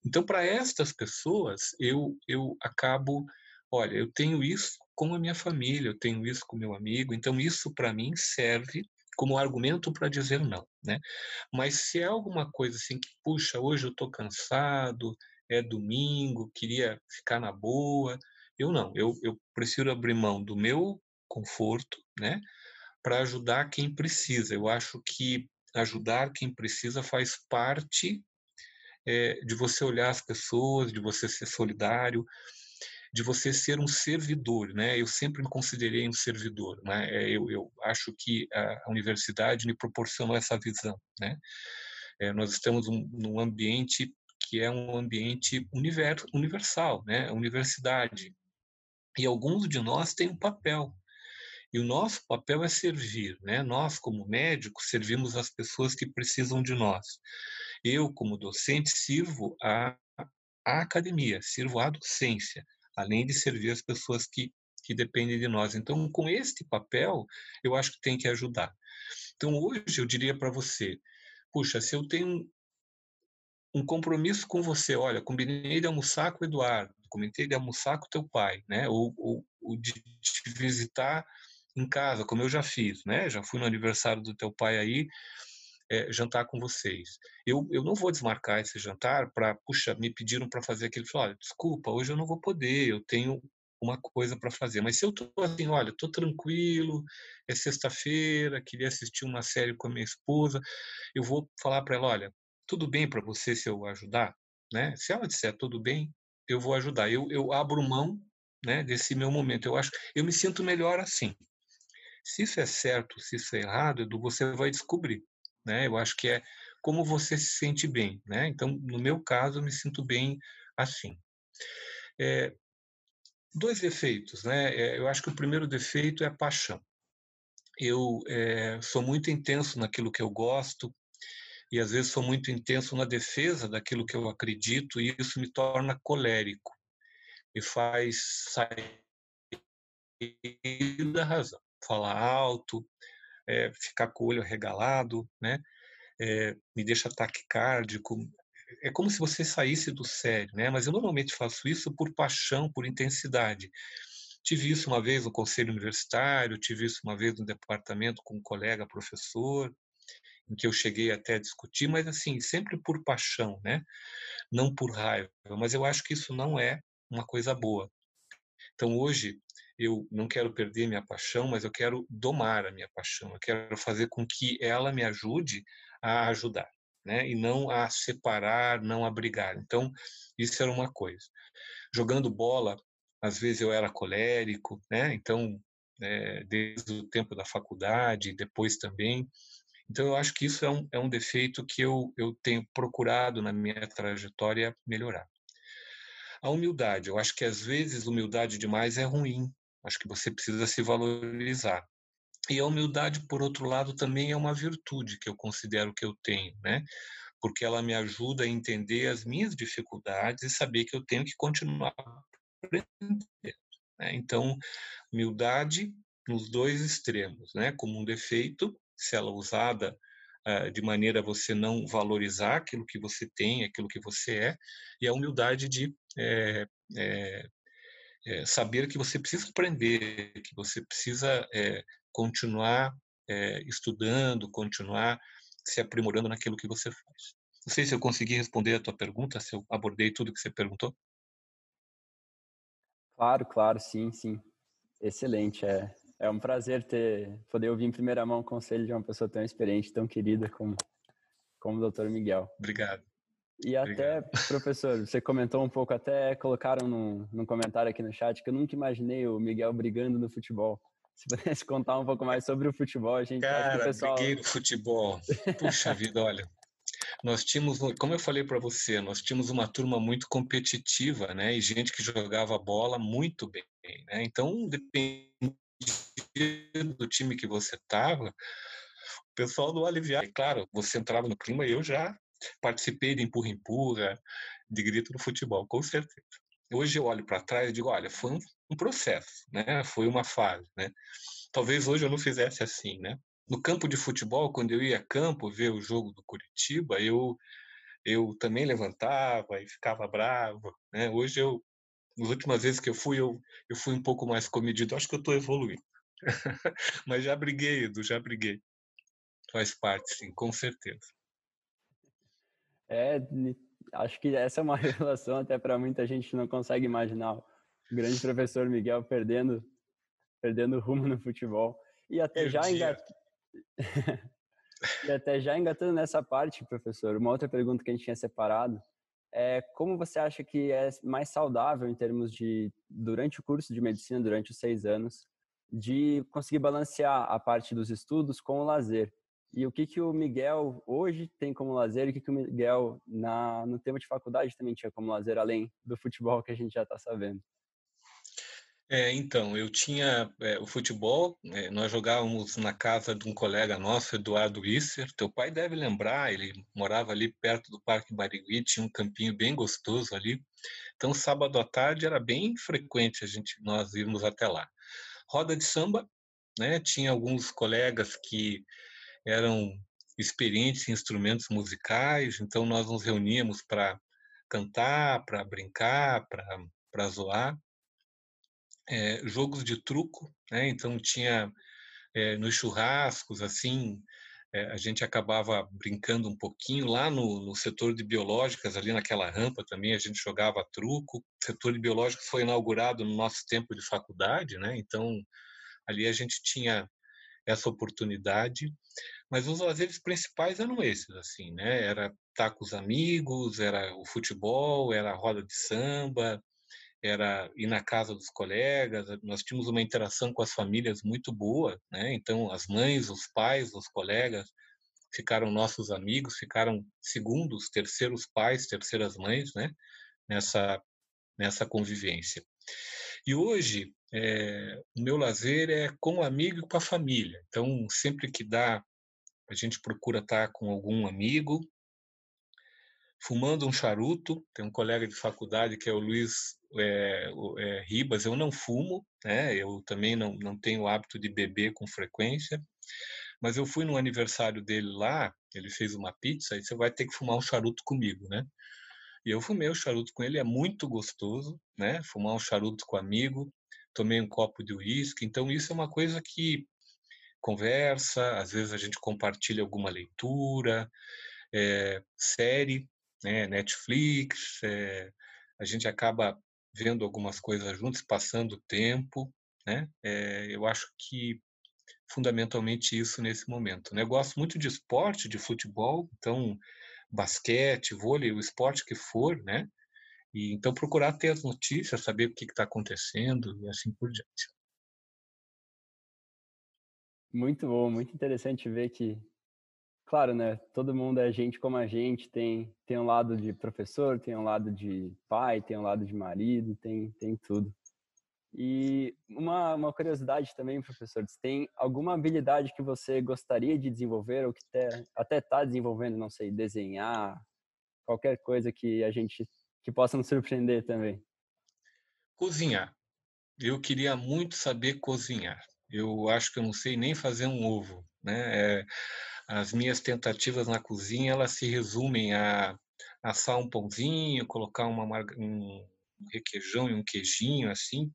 Então, para estas pessoas, eu, eu acabo, olha, eu tenho isso com a minha família, eu tenho isso com meu amigo, então isso para mim serve como argumento para dizer não, né? Mas se é alguma coisa assim que, puxa, hoje eu estou cansado, é domingo, queria ficar na boa, eu não, eu, eu prefiro abrir mão do meu conforto, né? Para ajudar quem precisa. Eu acho que ajudar quem precisa faz parte é, de você olhar as pessoas, de você ser solidário, de você ser um servidor, né? Eu sempre me considerei um servidor, né? É, eu, eu acho que a universidade me proporcionou essa visão, né? É, nós estamos um, num ambiente que é um ambiente univer, universal, né? Universidade. E alguns de nós têm um papel. E o nosso papel é servir, né? Nós, como médicos, servimos as pessoas que precisam de nós. Eu, como docente, sirvo a, a academia, sirvo a docência além de servir as pessoas que, que dependem de nós. Então, com este papel, eu acho que tem que ajudar. Então, hoje eu diria para você, puxa, se eu tenho um compromisso com você, olha, combinei de almoçar com o Eduardo, comentei de almoçar com teu pai, né? Ou, ou, ou, de te visitar em casa, como eu já fiz, né? Já fui no aniversário do teu pai aí, é, jantar com vocês. Eu, eu não vou desmarcar esse jantar para, puxa, me pediram para fazer aquele, olha, desculpa, hoje eu não vou poder, eu tenho uma coisa para fazer. Mas se eu tô assim, olha, tô tranquilo, é sexta-feira, queria assistir uma série com a minha esposa, eu vou falar para ela, olha, tudo bem para você se eu ajudar, né? Se ela disser tudo bem, eu vou ajudar. Eu, eu abro mão, né, desse meu momento. Eu acho, eu me sinto melhor assim. Se isso é certo, se isso é errado, Edu, você vai descobrir né? Eu acho que é como você se sente bem, né? Então, no meu caso, eu me sinto bem assim. É, dois defeitos, né? É, eu acho que o primeiro defeito é a paixão. Eu é, sou muito intenso naquilo que eu gosto e às vezes sou muito intenso na defesa daquilo que eu acredito e isso me torna colérico e faz sair da razão, falar alto, é, ficar com o olho arregalado, né? É, me deixa taquicárdico. É como se você saísse do sério, né? Mas eu normalmente faço isso por paixão, por intensidade. Tive isso uma vez no conselho universitário, tive isso uma vez no departamento com um colega professor, em que eu cheguei até a discutir, mas assim, sempre por paixão, né? Não por raiva. Mas eu acho que isso não é uma coisa boa. Então hoje eu não quero perder minha paixão, mas eu quero domar a minha paixão. Eu quero fazer com que ela me ajude a ajudar, né? E não a separar, não a brigar. Então, isso era uma coisa. Jogando bola, às vezes eu era colérico, né? Então, é, desde o tempo da faculdade, depois também. Então, eu acho que isso é um, é um defeito que eu, eu tenho procurado na minha trajetória melhorar. A humildade, eu acho que às vezes humildade demais é ruim. Acho que você precisa se valorizar. E a humildade, por outro lado, também é uma virtude que eu considero que eu tenho, né? Porque ela me ajuda a entender as minhas dificuldades e saber que eu tenho que continuar aprendendo. Né? Então, humildade nos dois extremos, né? Como um defeito, se ela é usada uh, de maneira a você não valorizar aquilo que você tem, aquilo que você é, e a humildade de é, é, é, saber que você precisa aprender, que você precisa continuar estudando, continuar se aprimorando naquilo que você faz. Não sei se eu consegui responder a tua pergunta, se eu abordei tudo que você perguntou. Claro, claro, sim, sim. Excelente. É, é um prazer ter poder ouvir em primeira mão o conselho de uma pessoa tão experiente, tão querida como como o Dr. Miguel. Obrigado. E até, Obrigado. professor, você comentou um pouco, até colocaram num, num comentário aqui no chat que eu nunca imaginei o Miguel brigando no futebol. Se pudesse contar um pouco mais sobre o futebol, a gente Cara, o pessoal... briguei no futebol. Puxa vida, olha. Nós tínhamos, como eu falei para você, nós tínhamos uma turma muito competitiva, né? E gente que jogava bola muito bem, né? Então, depende do time que você estava, o pessoal do aliviar. E claro, você entrava no clima e eu já participei de empurra-empurra, de grito no futebol, com certeza. Hoje eu olho para trás e digo, olha, foi um, um, processo, né? Foi uma fase, né? Talvez hoje eu não fizesse assim, né? No campo de futebol, quando eu ia a campo ver o jogo do Curitiba, eu eu também levantava e ficava bravo, né? Hoje eu nas últimas vezes que eu fui, eu, eu fui um pouco mais comedido. Acho que eu estou evoluindo. *laughs* Mas já briguei, Edu, já briguei. Faz parte, sim, com certeza. É, acho que essa é uma *laughs* relação até para muita gente não consegue imaginar. O grande professor Miguel perdendo perdendo rumo no futebol. E até já engat... *laughs* e até já engatando nessa parte, professor, uma outra pergunta que a gente tinha separado é como você acha que é mais saudável em termos de durante o curso de medicina, durante os seis anos, de conseguir balancear a parte dos estudos com o lazer? E o que, que o Miguel hoje tem como lazer e o que, que o Miguel na, no tema de faculdade também tinha como lazer, além do futebol que a gente já está sabendo? É, então, eu tinha é, o futebol, é, nós jogávamos na casa de um colega nosso, Eduardo Isser, teu pai deve lembrar, ele morava ali perto do Parque Barigui, tinha um campinho bem gostoso ali, então sábado à tarde era bem frequente a gente, nós irmos até lá. Roda de samba, né, tinha alguns colegas que eram experientes em instrumentos musicais, então nós nos reuníamos para cantar, para brincar, para zoar. É, jogos de truco, né? então tinha é, nos churrascos, assim, é, a gente acabava brincando um pouquinho lá no, no, setor de biológicas, ali naquela rampa também a gente jogava truco. O setor de biológicas foi inaugurado no nosso tempo de faculdade, né? então ali a gente tinha essa oportunidade. Mas os lazeres principais eram esses, assim, né? Era estar com os amigos, era o futebol, era a roda de samba, era ir na casa dos colegas. Nós tínhamos uma interação com as famílias muito boa, né? Então, as mães, os pais, os colegas ficaram nossos amigos, ficaram segundos, terceiros pais, terceiras mães, né? Nessa nessa convivência. E hoje é, o meu lazer é com o amigo e com a família. Então, sempre que dá, a gente procura estar com algum amigo, fumando um charuto. Tem um colega de faculdade que é o Luiz é, é, Ribas. Eu não fumo, né? Eu também não, não tenho hábito de beber com frequência. Mas eu fui no aniversário dele lá, ele fez uma pizza, e você vai ter que fumar um charuto comigo, né? E eu fumei o charuto com ele, é muito gostoso, né? Fumar um charuto com amigo, tomei um copo de uísque. Então, isso é uma coisa que, conversa, às vezes a gente compartilha alguma leitura, é, série, né, Netflix, é, a gente acaba vendo algumas coisas juntos, passando tempo, né? É, eu acho que fundamentalmente isso nesse momento. Né? Eu gosto muito de esporte, de futebol, então basquete, vôlei, o esporte que for, né? E então procurar ter as notícias, saber o que está acontecendo e assim por diante. Muito bom, muito interessante ver que, claro, né? Todo mundo é gente como a gente, tem tem um lado de professor, tem um lado de pai, tem um lado de marido, tem tem tudo. E uma, uma curiosidade também, professor, tem alguma habilidade que você gostaria de desenvolver ou que até está desenvolvendo, não sei, desenhar, qualquer coisa que a gente que possa nos surpreender também? Cozinhar. Eu queria muito saber cozinhar. Eu acho que eu não sei nem fazer um ovo, né? É, as minhas tentativas na cozinha elas se resumem a assar um pãozinho, colocar uma um requeijão e um queijinho assim,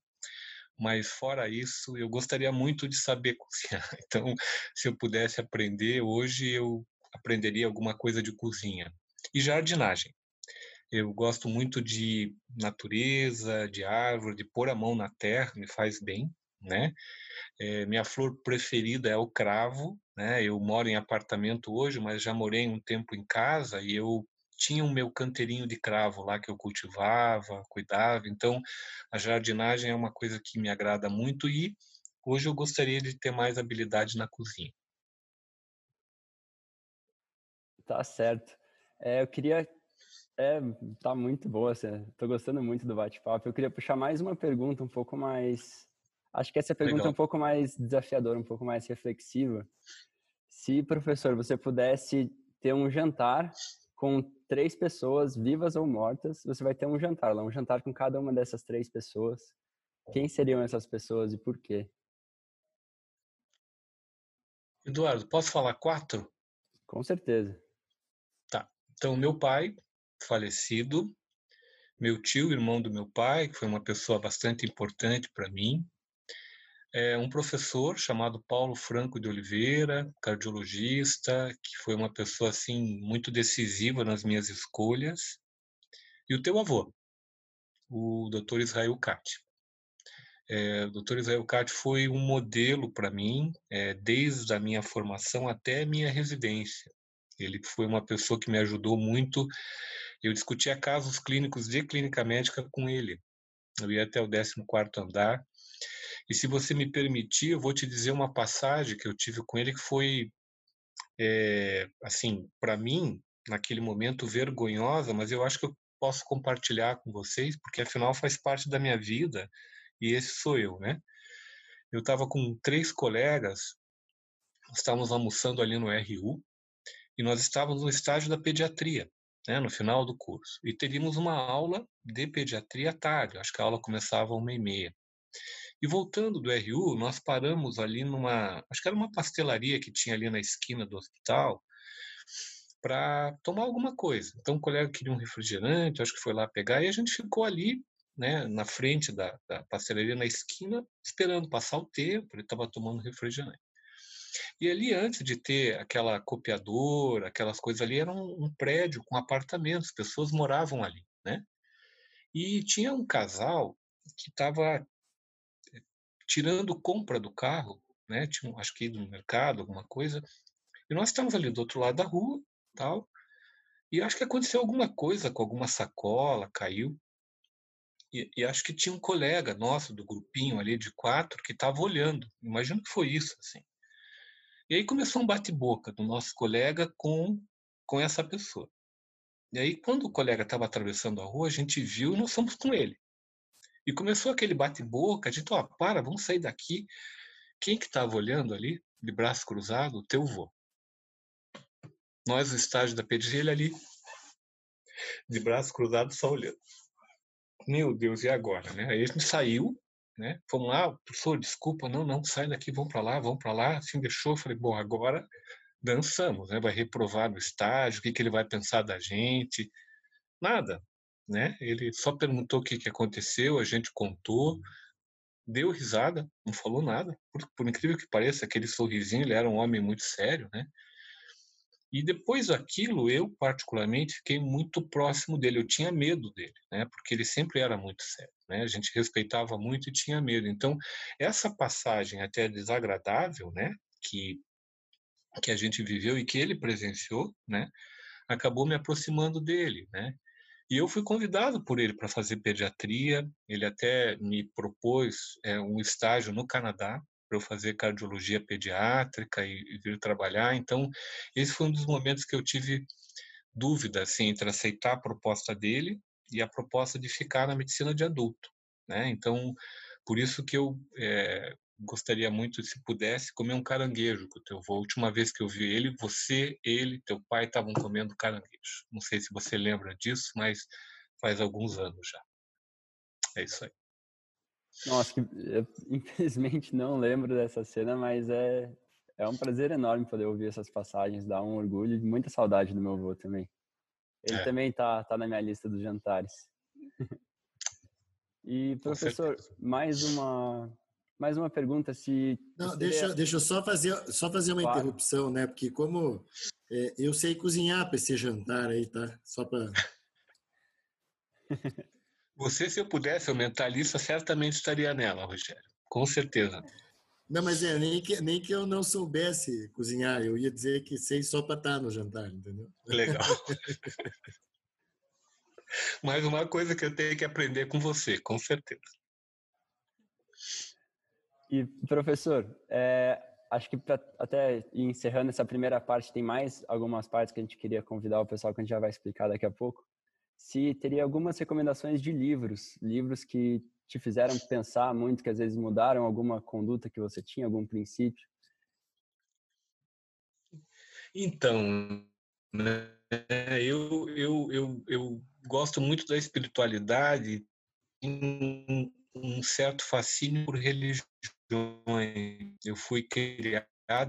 mas fora isso, eu gostaria muito de saber cozinhar. *laughs* Então, se eu pudesse aprender hoje, eu aprenderia alguma coisa de cozinha. E jardinagem. Eu gosto muito de natureza, de árvore, de pôr a mão na terra, me faz bem, né? É, minha flor preferida é o cravo, né? Eu moro em apartamento hoje, mas já morei um tempo em casa e eu tinha o meu canteirinho de cravo lá que eu cultivava, cuidava. Então, a jardinagem é uma coisa que me agrada muito e hoje eu gostaria de ter mais habilidade na cozinha. Tá certo. É, eu queria. É, tá muito boa. Estou gostando muito do bate-papo. Eu queria puxar mais uma pergunta um pouco mais. Acho que essa pergunta Legal. é um pouco mais desafiadora, um pouco mais reflexiva. Se, professor, você pudesse ter um jantar com três pessoas, vivas ou mortas, você vai ter um jantar lá, um jantar com cada uma dessas três pessoas. Quem seriam essas pessoas e por quê? Eduardo, posso falar quatro? Com certeza. Tá. Então, meu pai, falecido, meu tio, irmão do meu pai, que foi uma pessoa bastante importante para mim, é um professor chamado Paulo Franco de Oliveira, cardiologista, que foi uma pessoa assim muito decisiva nas minhas escolhas, e o teu avô, o Dr. Israel Cati. É, o Dr. Israel Cati foi um modelo para mim, é, desde a minha formação até a minha residência. Ele foi uma pessoa que me ajudou muito. Eu discutia casos clínicos de clínica médica com ele. Eu ia até o 14º andar e se você me permitir, eu vou te dizer uma passagem que eu tive com ele que foi, é, assim, para mim, naquele momento, vergonhosa, mas eu acho que eu posso compartilhar com vocês, porque afinal faz parte da minha vida e esse sou eu, né? Eu estava com três colegas, estávamos almoçando ali no RU e nós estávamos no estágio da pediatria, né, no final do curso. E teríamos uma aula de pediatria à tarde, acho que a aula começava uma e meia. E voltando do RU, nós paramos ali numa, acho que era uma pastelaria que tinha ali na esquina do hospital, para tomar alguma coisa. Então o colega queria um refrigerante, acho que foi lá pegar, e a gente ficou ali, né, na frente da, da pastelaria, na esquina, esperando passar o tempo, ele estava tomando refrigerante. E ali, antes de ter aquela copiadora, aquelas coisas ali, era um, um prédio com apartamentos, pessoas moravam ali, né? E tinha um casal que estava tirando compra do carro, né? Tinha, acho que no mercado, alguma coisa. E nós estávamos ali do outro lado da rua, tal. E acho que aconteceu alguma coisa com alguma sacola, caiu. E, e acho que tinha um colega nosso do grupinho ali de quatro que estava olhando. Imagino que foi isso, assim. E aí começou um bate-boca do nosso colega com com essa pessoa. E aí, quando o colega estava atravessando a rua, a gente viu e nós fomos com ele. E começou aquele bate-boca, gente, ó, para, vamos sair daqui. Quem que estava olhando ali, de braço cruzado? O teu vô. Nós, no estágio da pedigree, ali, de braço cruzado, só olhando. Meu Deus, e agora, né? Aí gente saiu, né? Fomos lá, professor, desculpa, não, não, sai daqui, vamos para lá, vamos para lá. Assim, deixou, falei, bom, agora dançamos, né? Vai reprovar no estágio, o que, que ele vai pensar da gente? Nada, né? Ele só perguntou o que, que aconteceu, a gente contou, deu risada, não falou nada. Por, por incrível que pareça, aquele sorrisinho, ele era um homem muito sério, né? E depois daquilo, eu particularmente fiquei muito próximo dele. Eu tinha medo dele, né? Porque ele sempre era muito sério, né? A gente respeitava muito e tinha medo. Então, essa passagem até desagradável, né? Que que a gente viveu e que ele presenciou, né? Acabou me aproximando dele, né? E eu fui convidado por ele para fazer pediatria. Ele até me propôs é, um estágio no Canadá para eu fazer cardiologia pediátrica e, e, vir trabalhar. Então, esse foi um dos momentos que eu tive dúvida assim, entre aceitar a proposta dele e a proposta de ficar na medicina de adulto. Né? Então, por isso que eu é, gostaria muito, se pudesse, comer um caranguejo com o teu avô. A última vez que eu vi ele, você, ele, teu pai estavam comendo caranguejo. Não sei se você lembra disso, mas faz alguns anos já. É isso aí. Nossa, eu, *laughs* infelizmente não lembro dessa cena, mas é, é um prazer enorme poder ouvir essas passagens, dá um orgulho e muita saudade do meu avô também. Ele é. também tá, tá na minha lista dos jantares. *laughs* e, professor, mais uma, mais uma pergunta, se... Não, deixa, deixa eu só fazer, só fazer uma claro. interrupção, né? Porque como é, eu sei cozinhar para esse jantar aí, tá? Só para... *laughs* Você, se eu pudesse aumentar a lista, certamente estaria nela, Rogério. Com certeza. Não, mas é, nem que, nem que eu não soubesse cozinhar. Eu ia dizer que sei só para estar no jantar, entendeu? Legal. *laughs* Mais uma coisa que eu tenho que aprender com você, com certeza. E, professor, é, acho que para até encerrando essa primeira parte, tem mais algumas partes que a gente queria convidar o pessoal que a gente já vai explicar daqui a pouco se teria algumas recomendações de livros, livros que te fizeram pensar muito, que às vezes mudaram alguma conduta que você tinha, algum princípio. Então, né, eu, eu, eu, eu gosto muito da espiritualidade, um, certo fascínio por religiões. Eu fui criado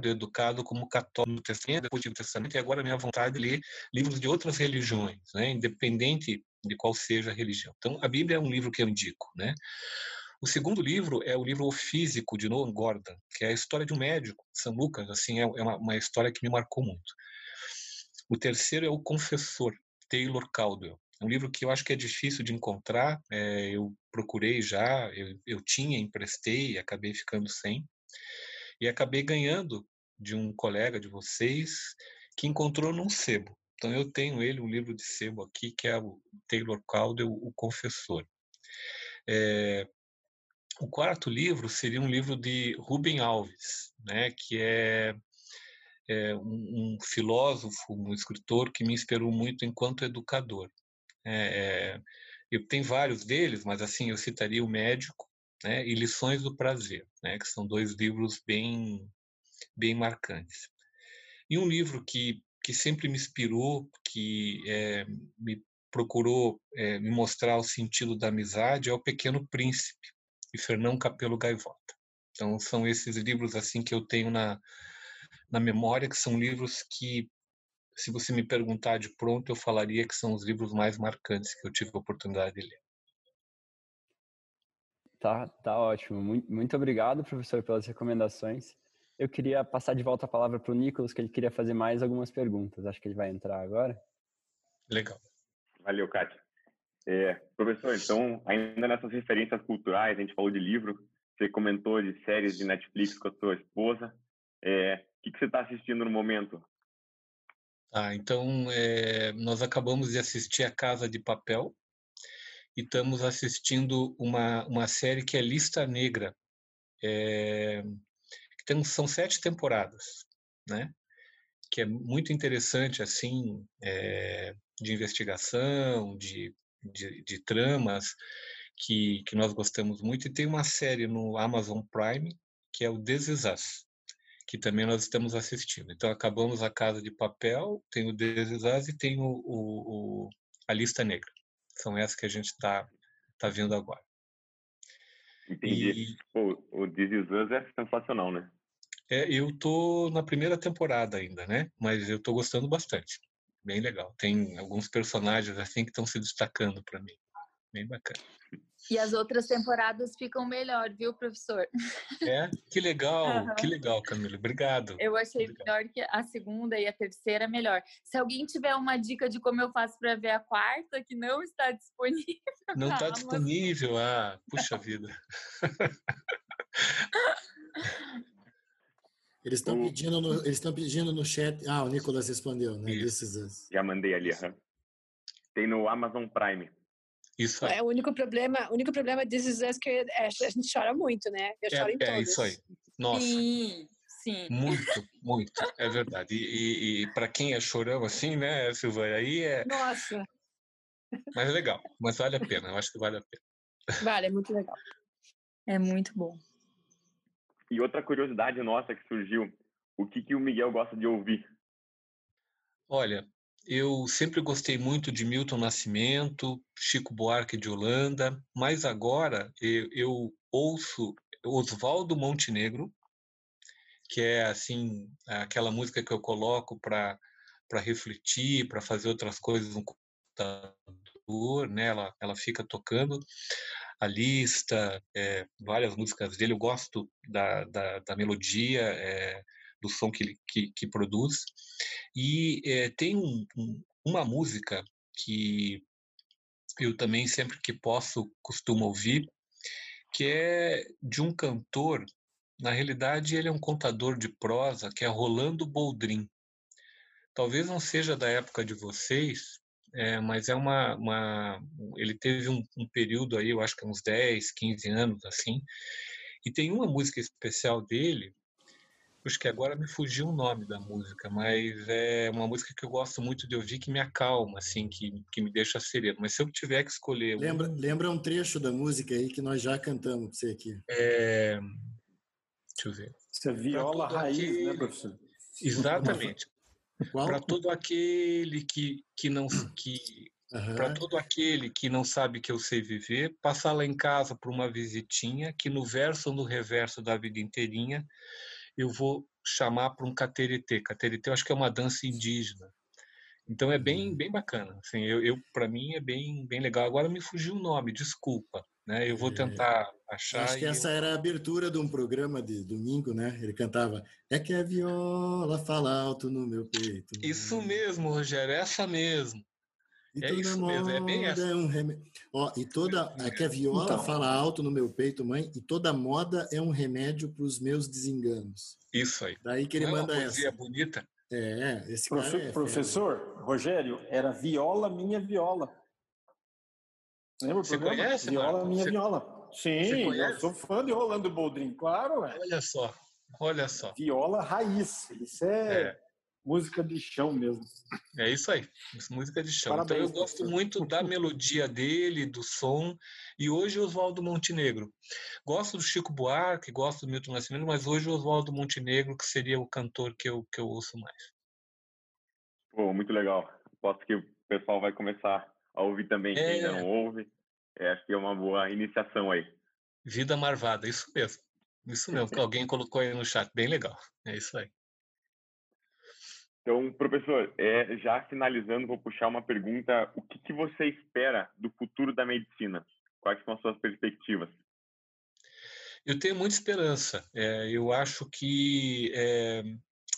educado como católico Testamento, depois do Testamento, e agora a minha vontade é ler livros de outras religiões, né? independente de qual seja a religião. Então, a Bíblia é um livro que eu indico. Né? O segundo livro é o livro O Físico, de Noam Gordon, que é a história de um médico, São Lucas, assim, é, é uma, uma história que me marcou muito. O terceiro é O Confessor, Taylor Caldwell. Um livro que eu acho que é difícil de encontrar, é, eu procurei já, eu, eu tinha, emprestei e acabei ficando sem. E acabei ganhando de um colega de vocês que encontrou num sebo. Então eu tenho ele, um livro de sebo aqui, que é o Taylor Caldwell, O Confessor. É, o quarto livro seria um livro de Rubem Alves, né, que é, é um, um, filósofo, um escritor que me inspirou muito enquanto educador. É, é eu tenho vários deles, mas assim eu citaria o Médico, né, e Lições do Prazer, né, que são dois livros bem, bem marcantes. E um livro que, que sempre me inspirou, que é, me procurou é, me mostrar o sentido da amizade é O Pequeno Príncipe, de Fernão Capelo Gaivota. Então, são esses livros assim que eu tenho na, na memória, que são livros que, se você me perguntar de pronto, eu falaria que são os livros mais marcantes que eu tive a oportunidade de ler. Tá, tá ótimo. Muito, muito obrigado, professor, pelas recomendações. Eu queria passar de volta a palavra para o Nicolas, que ele queria fazer mais algumas perguntas. Acho que ele vai entrar agora. Legal. Valeu, Kátia. É, professor, então, ainda nessas referências culturais, a gente falou de livro, você comentou de séries de Netflix com a sua esposa. É, o que, que você está assistindo no momento? Ah, então, é, nós acabamos de assistir A Casa de Papel, e estamos assistindo uma, uma série que é Lista Negra. É, tem, são sete temporadas, né? Que é muito interessante, assim, é, de investigação, de, de, de tramas, que, que nós gostamos muito. E tem uma série no Amazon Prime, que é o This Is Us, que também nós estamos assistindo. Então, acabamos A Casa de Papel, tem o Us e tem o, o, o A Lista Negra. São essas que a gente está tá vendo agora. Entendi. E... Pô, o Us é sensacional, né? É, eu tô na primeira temporada ainda, né? Mas eu tô gostando bastante. Bem legal. Tem alguns personagens assim que estão se destacando para mim. Bem bacana. E as outras temporadas ficam melhor, viu, professor? É, que legal, uhum. que legal, Camila. Obrigado. Eu achei melhor que a segunda e a terceira melhor. Se alguém tiver uma dica de como eu faço para ver a quarta, que não está disponível. Não *laughs* está disponível, ah, puxa vida. *laughs* Eles estão pedindo, no, eles estão pedindo no chat. Ah, o Nicolas respondeu, né? Já mandei ali. Tem no Amazon Prime. Isso aí. É, o único problema, o único problema desses é que é, a gente chora muito, né? Eu é, choro em todos. É isso aí. Nossa. Sim, sim. Muito, muito. É verdade. E, e, e para quem é chorão assim, né, Silvana? Aí é. Nossa. Mas é legal. Mas vale a pena. Eu acho que vale a pena. Vale, é muito legal. É muito bom. E outra curiosidade nossa que surgiu, o que, que o Miguel gosta de ouvir? Olha, eu sempre gostei muito de Milton Nascimento, Chico Buarque de Holanda, mas agora eu, eu ouço Oswaldo Montenegro, que é assim aquela música que eu coloco para para refletir, para fazer outras coisas no computador, né? Ela, ela fica tocando a lista, é, várias músicas dele. Eu gosto da, da, da melodia, é, do som que ele que, que produz. E é, tem um, um, uma música que eu também, sempre que posso, costumo ouvir, que é de um cantor. Na realidade, ele é um contador de prosa, que é Rolando Boldrin. Talvez não seja da época de vocês, é, mas é uma, uma ele teve um, um, período aí, eu acho que uns 10, 15 anos assim, e tem uma música especial dele, acho que agora me fugiu o nome da música, mas é uma música que eu gosto muito de ouvir, que me acalma, assim, que, que me deixa sereno. Mas se eu tiver que escolher... Lembra, um... lembra um trecho da música aí que nós já cantamos para você aqui. É... Deixa eu ver. Isso é viola raiz, né, aquele... né, professor? Exatamente. *laughs* Para todo aquele que, que não que uhum. para todo aquele que não sabe que eu sei viver, passar lá em casa por uma visitinha, que no verso ou no reverso da vida inteirinha eu vou chamar para um cateretê. Cateretê eu acho que é uma dança indígena. Então é bem uhum. bem bacana. Assim, eu, eu para mim é bem bem legal. Agora me fugiu o nome, desculpa. Né? Eu vou é. tentar achar. Acho que essa eu... era a abertura de um programa de domingo, né? Ele cantava É que a viola fala alto no meu peito. Isso mesmo, Rogério, essa mesmo. E é isso mesmo, é bem essa. É um rem... Ó, e toda é que a viola então. fala alto no meu peito, mãe, e toda moda é um remédio para os meus desenganos. Isso aí. Daí que ele Não manda é uma essa. bonita. É, esse Profe cara é Professor, fera. Rogério, era viola minha viola. Lembra Você conhece? Viola Marco? minha Você... viola. Sim, eu sou fã de Rolando Boldrin, claro. Ué. Olha só, olha só. Viola raiz, isso é, é, música de chão mesmo. É isso aí, música de chão. Parabéns, então eu gosto professor. muito da *laughs* melodia dele, do som, e hoje Oswaldo Montenegro. Gosto do Chico Buarque, gosto do Milton Nascimento, mas hoje Oswaldo Montenegro, que seria o cantor que eu, que eu ouço mais. Pô, muito legal. Posso que o pessoal vai começar a ouvir também, quem é... ainda não ouve. É, acho que é uma boa iniciação aí. Vida Marvada, isso mesmo. Isso mesmo, que alguém colocou aí no chat. Bem legal. É isso aí. Então, professor, é, já finalizando, vou puxar uma pergunta. O que, que você espera do futuro da medicina? Quais são as suas perspectivas? Eu tenho muita esperança. É, eu acho que é,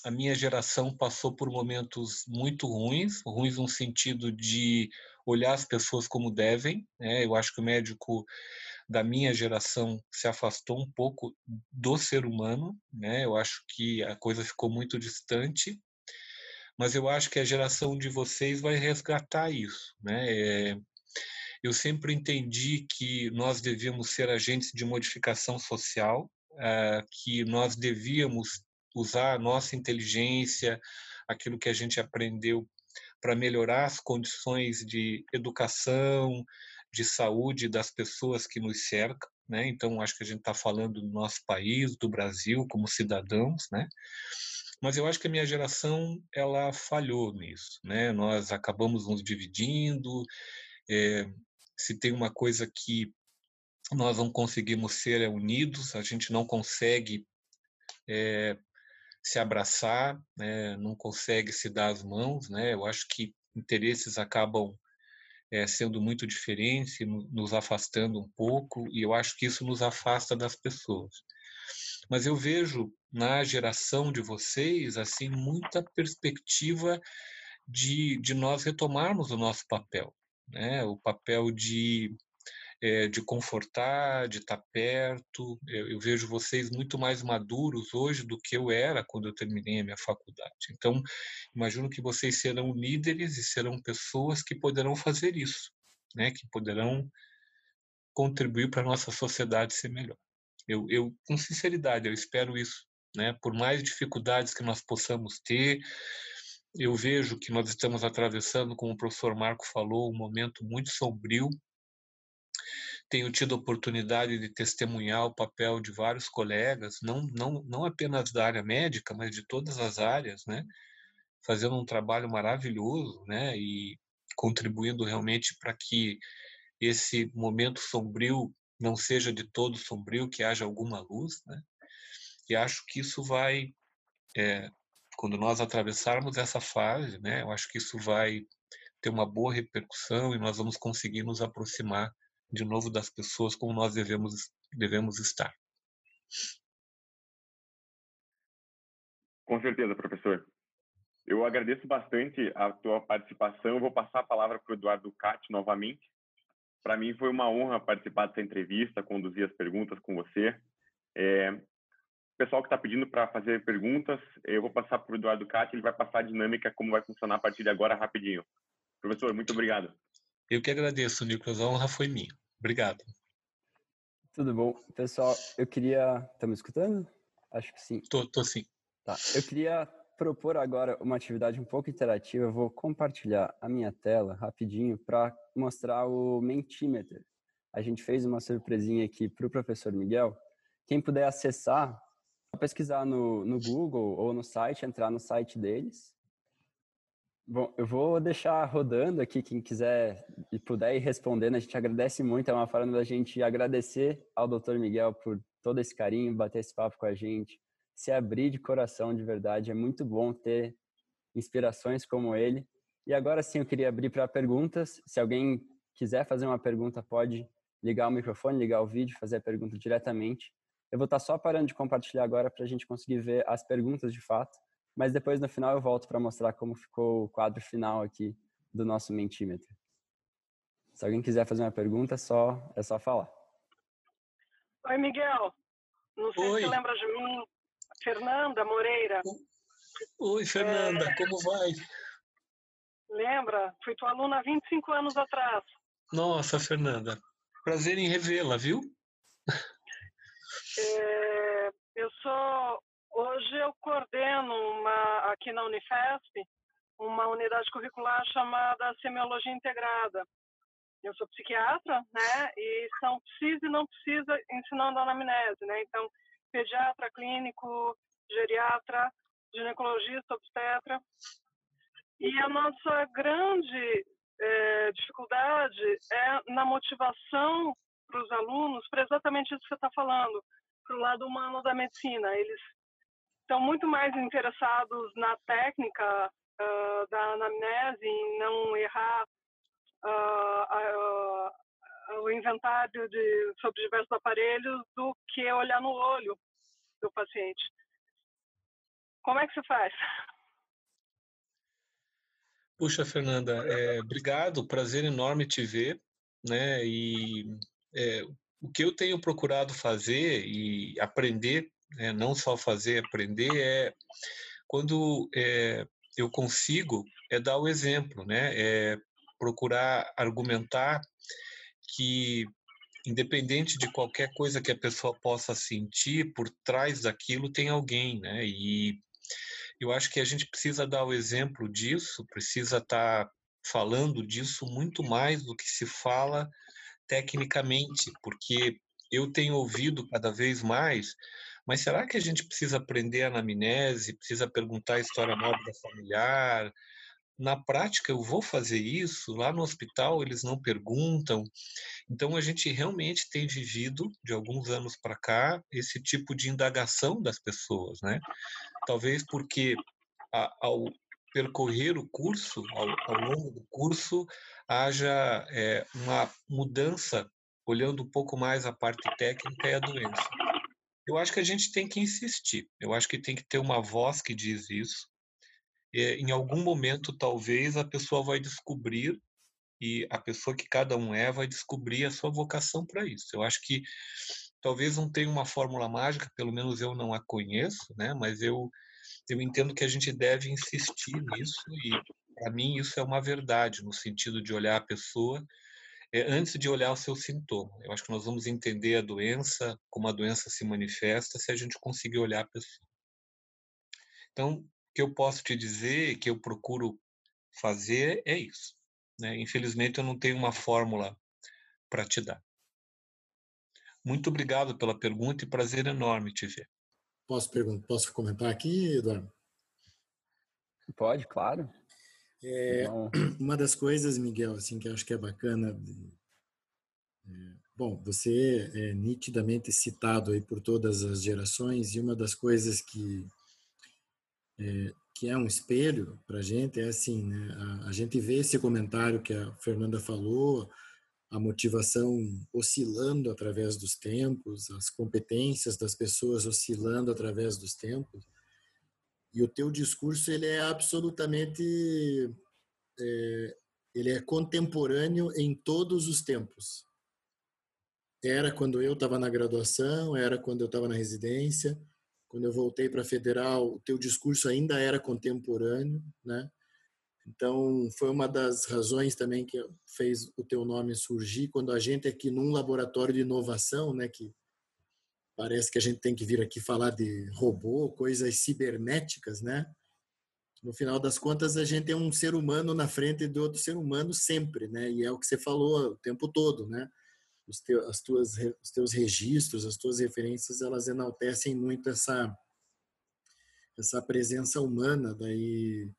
a minha geração passou por momentos muito ruins, ruins no sentido de olhar as pessoas como devem. Né? Eu acho que o médico da minha geração se afastou um pouco do ser humano. Né? Eu acho que a coisa ficou muito distante. Mas eu acho que a geração de vocês vai resgatar isso. Né? É, eu sempre entendi que nós devíamos ser agentes de modificação social, é, que nós devíamos usar a nossa inteligência, aquilo que a gente aprendeu para melhorar as condições de educação, de saúde das pessoas que nos cercam, né? Então acho que a gente está falando do nosso país, do Brasil como cidadãos, né? Mas eu acho que a minha geração ela falhou nisso, né? Nós acabamos nos dividindo. É, se tem uma coisa que nós não conseguimos ser é unidos, a gente não consegue é, se abraçar, né, não consegue se dar as mãos, né? Eu acho que interesses acabam é, sendo muito diferente, nos afastando um pouco, e eu acho que isso nos afasta das pessoas. Mas eu vejo na geração de vocês assim muita perspectiva de, de nós retomarmos o nosso papel, né? O papel de é, de confortar, de estar perto. Eu, eu, vejo vocês muito mais maduros hoje do que eu era quando eu terminei a minha faculdade. Então, imagino que vocês serão líderes e serão pessoas que poderão fazer isso, né? Que poderão contribuir para a nossa sociedade ser melhor. Eu, eu, com sinceridade, eu espero isso, né? Por mais dificuldades que nós possamos ter, eu vejo que nós estamos atravessando, como o professor Marco falou, um momento muito sombrio tenho tido a oportunidade de testemunhar o papel de vários colegas, não, não, não apenas da área médica, mas de todas as áreas, né? fazendo um trabalho maravilhoso né? e contribuindo realmente para que esse momento sombrio não seja de todo sombrio, que haja alguma luz. Né? E acho que isso vai, é, quando nós atravessarmos essa fase, né? eu acho que isso vai ter uma boa repercussão e nós vamos conseguir nos aproximar de novo das pessoas como nós devemos, devemos estar. Com certeza, professor. Eu agradeço bastante a tua participação. Eu vou passar a palavra para o Eduardo Cati novamente. Para mim foi uma honra participar dessa entrevista, conduzir as perguntas com você. É, o pessoal que está pedindo para fazer perguntas, eu vou passar para o Eduardo Cati, ele vai passar a dinâmica, como vai funcionar a partir de agora, rapidinho. Professor, muito obrigado. Eu que agradeço, Nicolas. A honra foi minha. Obrigado. Tudo bom. Pessoal, eu queria... Estão me escutando? Acho que sim. Tô, tô sim. Tá. Eu queria propor agora uma atividade um pouco interativa. Eu vou compartilhar a minha tela rapidinho para mostrar o Mentimeter. A gente fez uma surpresinha aqui para o professor Miguel. Quem puder acessar, pesquisar no, no Google ou no site, entrar no site deles Bom, eu vou deixar rodando aqui, quem quiser e puder ir respondendo, a gente agradece muito, é uma forma da gente agradecer ao Dr. Miguel por todo esse carinho, bater esse papo com a gente, se abrir de coração de verdade, é muito bom ter inspirações como ele. E agora sim, eu queria abrir para perguntas, se alguém quiser fazer uma pergunta, pode ligar o microfone, ligar o vídeo, fazer a pergunta diretamente. Eu vou estar só parando de compartilhar agora para a gente conseguir ver as perguntas de fato mas depois no final eu volto para mostrar como ficou o quadro final aqui do nosso mentímetro. Se alguém quiser fazer uma pergunta, é só, é só falar. Oi, Miguel. Não sei Oi. se você lembra de mim. Fernanda Moreira. Oi, Fernanda, é... como vai? Lembra? Fui tua aluna há 25 anos atrás. Nossa, Fernanda. Prazer em revê-la, viu? É... Eu sou Hoje eu coordeno uma, aqui na Unifesp uma unidade curricular chamada Semiologia Integrada. Eu sou psiquiatra, né, e são precisa e não precisa ensinando anamnese, né, então pediatra, clínico, geriatra, ginecologista, obstetra. E a nossa grande é, dificuldade é na motivação para os alunos, para exatamente isso que você está falando, para o lado humano da medicina. Eles estão muito mais interessados na técnica uh, da anamnese, em não errar uh, uh, o inventário de, sobre diversos aparelhos, do que olhar no olho do paciente. Como é que você faz? Puxa, Fernanda, é, obrigado, prazer enorme te ver, né? E é, o que eu tenho procurado fazer e aprender né, não só fazer, aprender, é quando é, eu consigo é dar o exemplo, né? É procurar argumentar que independente de qualquer coisa que a pessoa possa sentir, por trás daquilo tem alguém, né? E eu acho que a gente precisa dar o exemplo disso, precisa estar tá falando disso muito mais do que se fala tecnicamente, porque eu tenho ouvido cada vez mais mas será que a gente precisa aprender anamnese, precisa perguntar a história mórbida familiar? Na prática, eu vou fazer isso, lá no hospital eles não perguntam. Então, a gente realmente tem vivido, de alguns anos para cá, esse tipo de indagação das pessoas, né? Talvez porque a, ao, percorrer o curso, ao, ao longo do curso, haja é, uma mudança, olhando um pouco mais a parte técnica e a doença. Eu acho que a gente tem que insistir, eu acho que tem que ter uma voz que diz isso. E, em algum momento, talvez, a pessoa vai descobrir e a pessoa que cada um é vai descobrir a sua vocação para isso. Eu acho que talvez não tenha uma fórmula mágica, pelo menos eu não a conheço, né? Mas eu eu entendo que a gente deve insistir nisso e para mim isso é uma verdade no sentido de olhar a pessoa é, antes de olhar o seu sintoma. Eu acho que nós vamos entender a doença, como a doença se manifesta, se a gente conseguir olhar a pessoa. Então, que eu posso te dizer, que eu procuro fazer é isso. Né? Infelizmente, eu não tenho uma fórmula para te dar. Muito obrigado pela pergunta e prazer enorme te ver. Posso perguntar, posso comentar aqui, Eduardo? Pode, claro. É, *clears throat* uma das coisas, Miguel, assim que eu acho que é bacana, é, bom, você é nitidamente citado aí por todas as gerações e uma das coisas que é, que é um espelho para a gente é assim, né? A, a gente vê esse comentário que a Fernanda falou, a motivação oscilando através dos tempos, as competências das pessoas oscilando através dos tempos. E o teu discurso ele é absolutamente é, ele é contemporâneo em todos os tempos. Era quando eu estava na graduação, era quando eu estava na residência, quando eu voltei para a federal, o teu discurso ainda era contemporâneo, né? Então, foi uma das razões também que fez o teu nome surgir quando a gente aqui num laboratório de inovação, né, que parece que a gente tem que vir aqui falar de robô, coisas cibernéticas, né? No final das contas, a gente é um ser humano na frente do outro ser humano sempre, né? E é o que você falou o tempo todo, né? Os as tuas, os teus registros, as tuas referências, elas enaltecem muito essa essa presença humana daí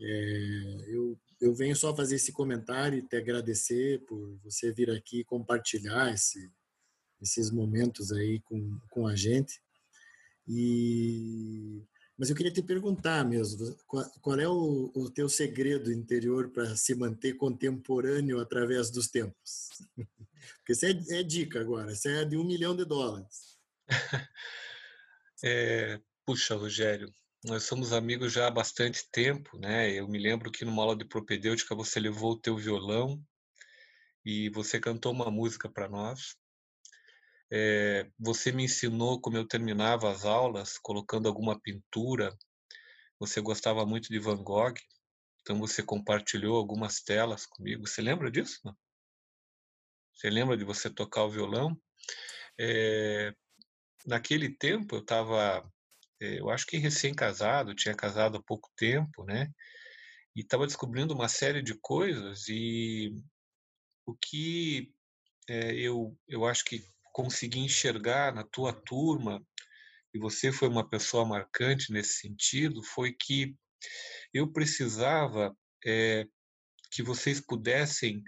é, eu, eu venho só fazer esse comentário e te agradecer por você vir aqui compartilhar esse, esses momentos aí com, com a gente. E mas eu queria te perguntar mesmo, qual, é o, o, teu segredo interior para se manter contemporâneo através dos tempos? *laughs* Porque isso é, é dica agora, isso é de um milhão de dólares. *laughs* É, puxa, Rogério, nós somos amigos já há bastante tempo, né? Eu me lembro que numa aula de propedêutica você levou o teu violão e você cantou uma música para nós. É, você me ensinou como eu terminava as aulas colocando alguma pintura. Você gostava muito de Van Gogh, então você compartilhou algumas telas comigo. Você lembra disso? Não? Você lembra de você tocar o violão? É, naquele tempo eu estava eh, eu acho que recém-casado, tinha casado há pouco tempo, né? E estava descobrindo uma série de coisas e o que é, eu, eu acho que consegui enxergar na tua turma, e você foi uma pessoa marcante nesse sentido, foi que eu precisava é, que vocês pudessem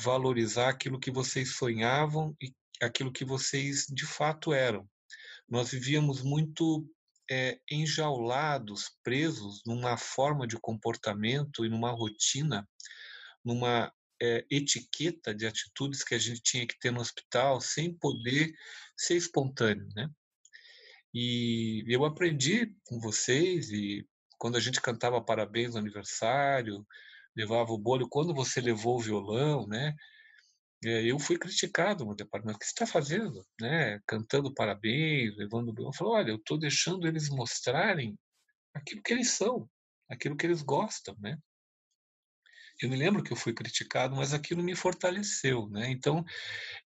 valorizar aquilo que vocês sonhavam e aquilo que vocês de fato eram. Nós vivíamos muito é, enjaulados, presos numa forma de comportamento e numa rotina, numa é, etiqueta de atitudes que a gente tinha que ter no hospital, sem poder ser espontâneo, né? E eu aprendi com vocês e quando a gente cantava parabéns no aniversário, levava o bolo, quando você levou o violão, né? É, eu fui criticado no departamento. O que você está fazendo? Né? Cantando parabéns, levando. Eu falei: olha, eu estou deixando eles mostrarem aquilo que eles são, aquilo que eles gostam, né? Eu me lembro que eu fui criticado, mas aquilo me fortaleceu, né? Então,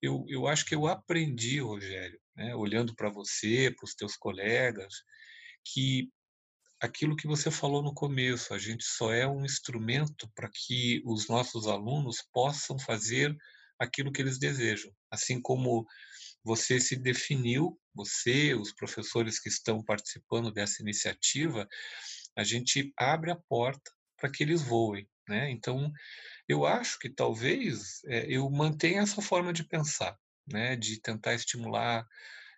eu, eu acho que eu aprendi, Rogério, né? olhando para você, para os teus colegas, que aquilo que você falou no começo, a gente só é um instrumento para que os nossos alunos possam fazer aquilo que eles desejam. Assim como você se definiu, você, os professores que estão participando dessa iniciativa, a gente abre a porta para que eles voem. Né? Então, eu acho que talvez é, eu mantenha essa forma de pensar, né? de tentar estimular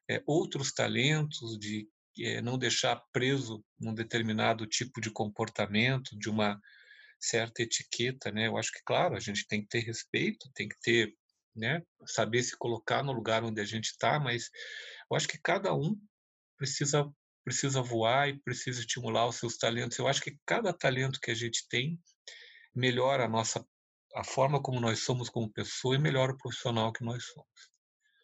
é, outros talentos, de é, não deixar preso num determinado tipo de comportamento, de uma certa etiqueta, né? Eu acho que, claro, a gente tem que ter respeito, tem que ter, né? Saber se colocar no lugar onde a gente está, mas eu acho que cada um precisa precisa voar e precisa estimular os seus talentos. Eu acho que cada talento que a gente tem melhora a nossa a forma como nós somos como pessoa e melhora o profissional que nós somos.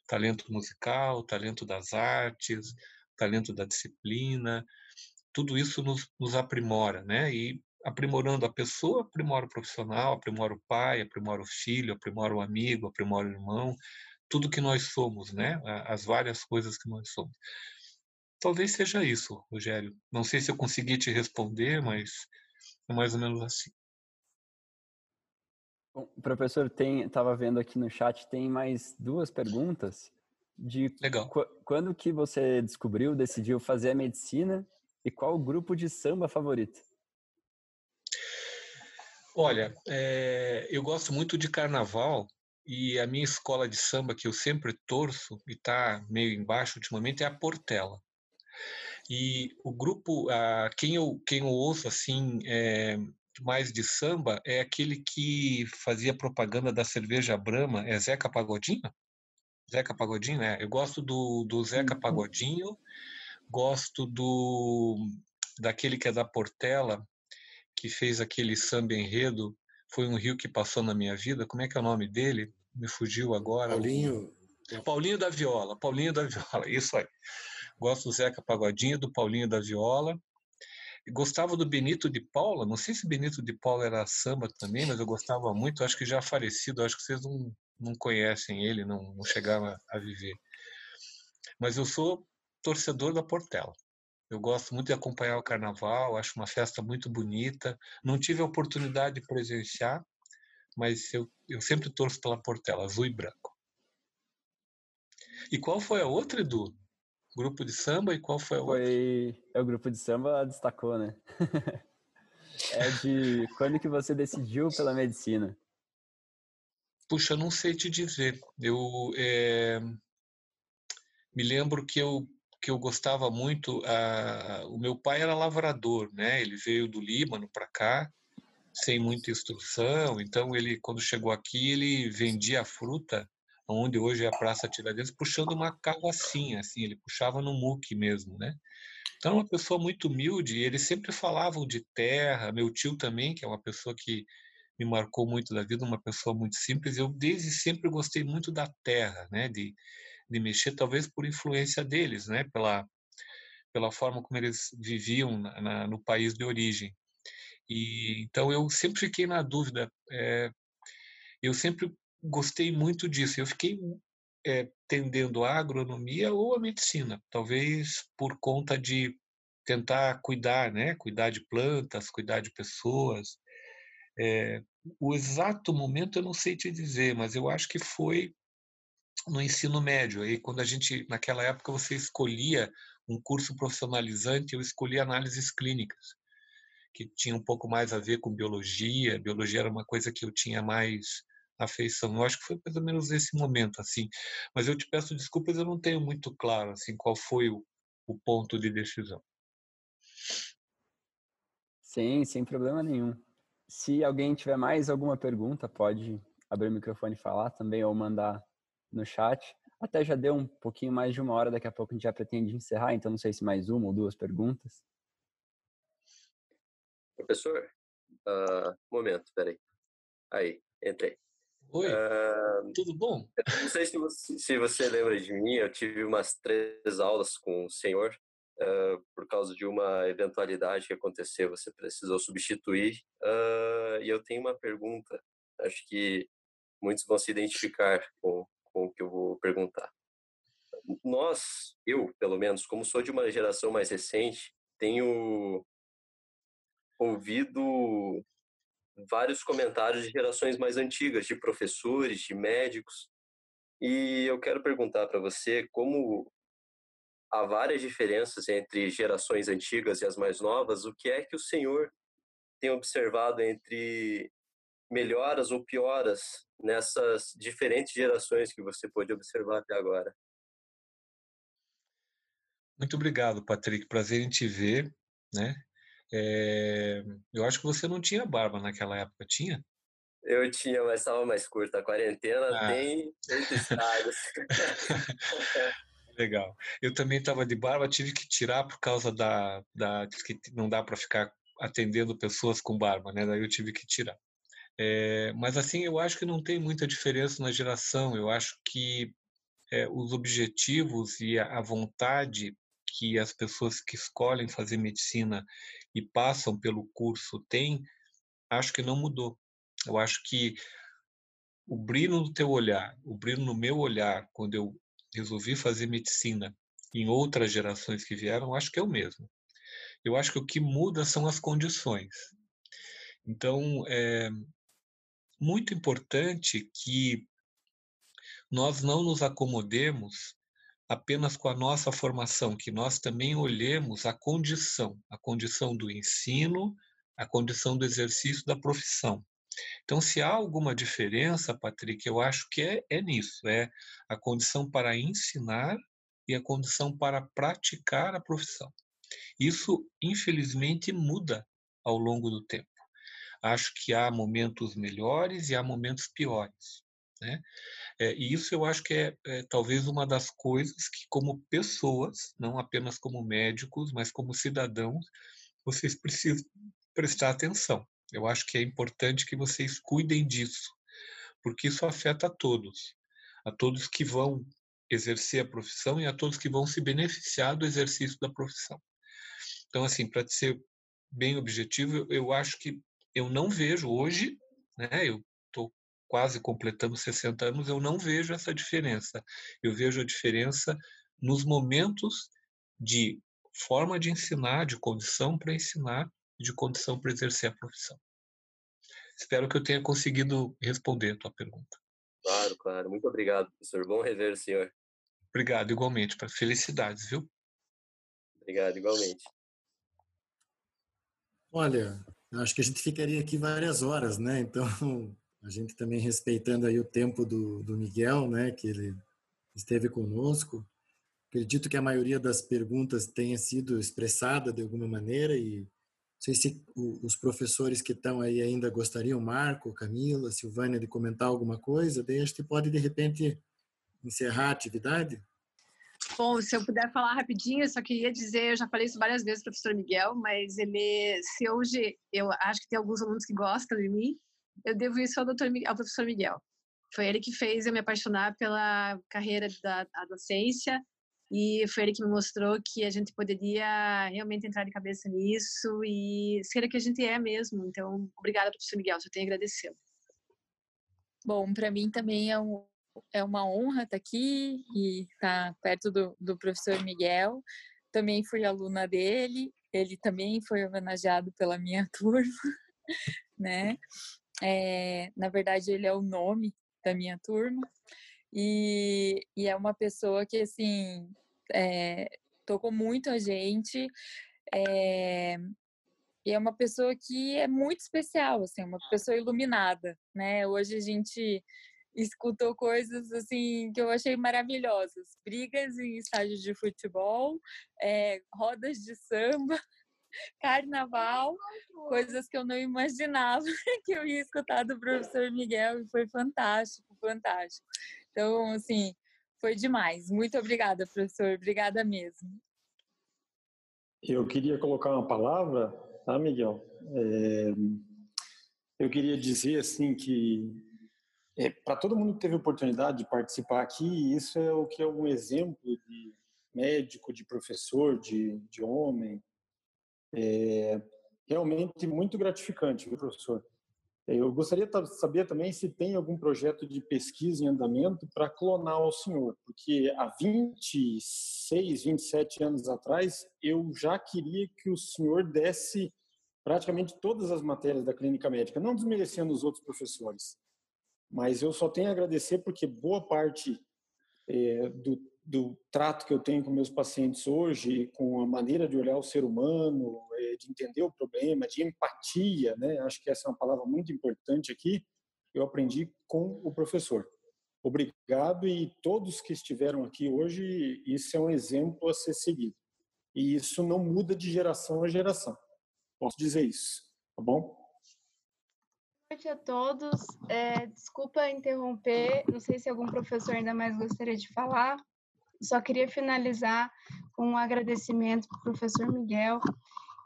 Talento musical, talento das artes, talento da disciplina, tudo isso nos, nos aprimora, né? E aprimorando a pessoa, aprimora o profissional, aprimora o pai, aprimora o filho, aprimora o amigo, aprimora o irmão, tudo que nós somos, né? As várias coisas que nós somos. Talvez seja isso, Rogério. Não sei se eu consegui te responder, mas é mais ou menos assim. Bom, professor, tem, estava vendo aqui no chat, tem mais duas perguntas de Legal. Qu quando que você descobriu, decidiu fazer a medicina e qual o grupo de samba favorito? Olha, é, eu gosto muito de carnaval e a minha escola de samba que eu sempre torço e está meio embaixo ultimamente é a Portela. E o grupo, a, quem, eu, quem eu ouço assim é, mais de samba é aquele que fazia propaganda da cerveja Brahma, é Zeca Pagodinho? Zeca Pagodinho, né? Eu gosto do, do Zeca uhum. Pagodinho, gosto do daquele que é da Portela, que fez aquele samba enredo, foi um rio que passou na minha vida. Como é que é o nome dele? Me fugiu agora. Paulinho. Paulinho da Viola, Paulinho da Viola, *laughs* isso aí. Gosto do Zeca Pagodinho, do Paulinho da Viola. Gostava do Benito de Paula, não sei se Benito de Paula era samba também, mas eu gostava muito, acho que já falecido, acho que vocês não, não conhecem ele, não, não chegaram a, a viver. Mas eu sou torcedor da Portela. Eu gosto muito de acompanhar o carnaval, acho uma festa muito bonita. Não tive a oportunidade de presenciar, mas eu, eu sempre torço pela Portela, azul e branco. E qual foi a outra, Edu? Grupo de samba e qual foi a outra? Foi... É o grupo de samba destacou, né? *laughs* é de quando que você decidiu pela medicina? Puxa, não sei te dizer. Eu é... me lembro que eu que eu gostava muito. A... O meu pai era lavrador, né? Ele veio do Líbano para cá sem muita instrução. Então ele, quando chegou aqui, ele vendia fruta onde hoje é a Praça Tiradentes, puxando uma carrocinha, assim, ele puxava no muque mesmo, né? Então, uma pessoa muito humilde, eles sempre falavam de terra, meu tio também, que é uma pessoa que me marcou muito da vida, uma pessoa muito simples, eu desde sempre gostei muito da terra, né, de, de mexer, talvez por influência deles, né, pela, pela forma como eles viviam na, na, no país de origem. E então eu sempre fiquei na dúvida. É, eu sempre gostei muito disso. Eu fiquei é, tendendo à agronomia ou à medicina, talvez por conta de tentar cuidar, né, cuidar de plantas, cuidar de pessoas. É, o exato momento eu não sei te dizer, mas eu acho que foi no ensino médio. Aí quando a gente naquela época você escolhia um curso profissionalizante, eu escolhi análises clínicas, que tinha um pouco mais a ver com biologia. Biologia era uma coisa que eu tinha mais afeição. Eu acho que foi mais ou menos esse momento, assim. Mas eu te peço desculpas, eu não tenho muito claro, assim, qual foi o, o ponto de decisão. Sim, sem problema nenhum. Se alguém tiver mais alguma pergunta, pode abrir o microfone e falar também, ou mandar no chat. Até já deu um pouquinho mais de uma hora, daqui a pouco a gente já pretende encerrar, então não sei se mais uma ou duas perguntas. Professor, uh, momento, peraí. Aí, entrei. Oi, uh, tudo bom? Não sei se você, se você lembra de mim, eu tive umas três aulas com o senhor uh, por causa de uma eventualidade que aconteceu, você precisou substituir. Uh, e eu tenho uma pergunta, acho que muitos vão se identificar com, com o que eu vou perguntar. Nós, eu pelo menos, como sou de uma geração mais recente, tenho ouvido vários comentários de gerações mais antigas, de professores, de médicos. E eu quero perguntar para você como há várias diferenças entre gerações antigas e as mais novas, o que é que o senhor tem observado entre melhoras ou pioras nessas diferentes gerações que você pôde observar até agora? Muito obrigado, Patrick. Prazer em te ver, né? É... Eu acho que você não tinha barba naquela época, tinha? Eu tinha, mas estava mais curta. A quarentena ah. tem estragos. *laughs* Legal. Eu também estava de barba, tive que tirar por causa da, da que não dá para ficar atendendo pessoas com barba, né? Daí eu tive que tirar. É, mas assim, eu acho que não tem muita diferença na geração. Eu acho que é, os objetivos e a, a vontade que as pessoas que escolhem fazer medicina e passam pelo curso têm, acho que não mudou. Eu acho que o brilho no teu olhar, o brilho no meu olhar, quando eu resolvi fazer medicina em outras gerações que vieram, acho que é o mesmo. Eu acho que o que muda são as condições. Então, é muito importante que nós não nos acomodemos apenas com a nossa formação, que nós também olhemos a condição, a condição do ensino, a condição do exercício da profissão. Então, se há alguma diferença, Patrick, eu acho que é, é nisso, é a condição para ensinar e a condição para praticar a profissão. Isso, infelizmente, muda ao longo do tempo. Acho que há momentos melhores e há momentos piores. Né? É, e isso eu acho que é, é, talvez uma das coisas que, como pessoas, não apenas como médicos, mas como cidadãos, vocês precisam prestar atenção. Eu acho que é importante que vocês cuidem disso, porque isso afeta a todos, a todos que vão exercer a profissão e a todos que vão se beneficiar do exercício da profissão. Então, assim, para ser bem objetivo, eu acho que eu não vejo hoje, né? Eu quase completando 60 anos, eu não vejo essa diferença. Eu vejo a diferença nos momentos de forma de ensinar, de condição para ensinar de condição para exercer a profissão. Espero que eu tenha conseguido responder a tua pergunta. Claro, claro. Muito obrigado, professor. Bom rever o senhor. Obrigado, igualmente. Para felicidades, viu? Obrigado, igualmente. Olha, acho que a gente ficaria aqui várias horas, né? Então, a gente também respeitando aí o tempo do, do Miguel, né? Que ele esteve conosco. Acredito que a maioria das perguntas tenha sido expressada de alguma maneira e sei se os professores que estão aí ainda gostariam, Marco, Camila, Silvânia, de comentar alguma coisa, daí que pode, de repente, encerrar a atividade. Bom, se eu puder falar rapidinho, eu só queria dizer, eu já falei isso várias vezes, professor Miguel, mas ele, se hoje eu acho que tem alguns alunos que gostam de mim, eu devo isso ao, doutor, ao professor Miguel. Foi ele que fez eu me apaixonar pela carreira da docência e foi ele que me mostrou que a gente poderia realmente entrar de cabeça nisso e ser o que a gente é mesmo. Então, obrigada, professor Miguel, só tenho a agradecer. Bom, para mim também é, um, é uma honra estar aqui e estar perto do, do professor Miguel. Também fui aluna dele, ele também foi homenageado pela minha *laughs* turma, né? É, na verdade, ele é o nome da minha turma. E, e é uma pessoa que, assim, é, tocou muito a gente. É, e é uma pessoa que é muito especial, assim, uma pessoa iluminada, né? Hoje a gente escutou coisas assim que eu achei maravilhosas, brigas em estádios de futebol, é, rodas de samba, carnaval, coisas que eu não imaginava *laughs* que eu ia escutar do professor Miguel e foi fantástico, fantástico. Então, assim, foi demais. Muito obrigada, professor. Obrigada mesmo. Eu queria colocar uma palavra, tá, Miguel? É, eu queria dizer assim que é, para todo mundo que teve oportunidade de participar aqui, isso é o que é um exemplo de médico, de professor, de, de homem. É realmente muito gratificante, viu, professor? Eu gostaria de saber também se tem algum projeto de pesquisa em andamento para clonar o senhor, porque há 26, 27 anos atrás eu já queria que o senhor desse praticamente todas as matérias da clínica médica, não desmerecendo os outros professores, mas eu só tenho a agradecer porque boa parte é, do do trato que eu tenho com meus pacientes hoje, com a maneira de olhar o ser humano, eh, de entender o problema, de empatia, né? Acho que essa é uma palavra muito importante aqui. Eu aprendi com o professor. Obrigado e todos que estiveram aqui hoje, isso é um exemplo a ser seguido. E isso não muda de geração a geração. Posso dizer isso, tá bom? Boa noite a todos. É, desculpa interromper, não sei se algum professor ainda mais gostaria de falar. Só queria finalizar com um agradecimento para o professor Miguel.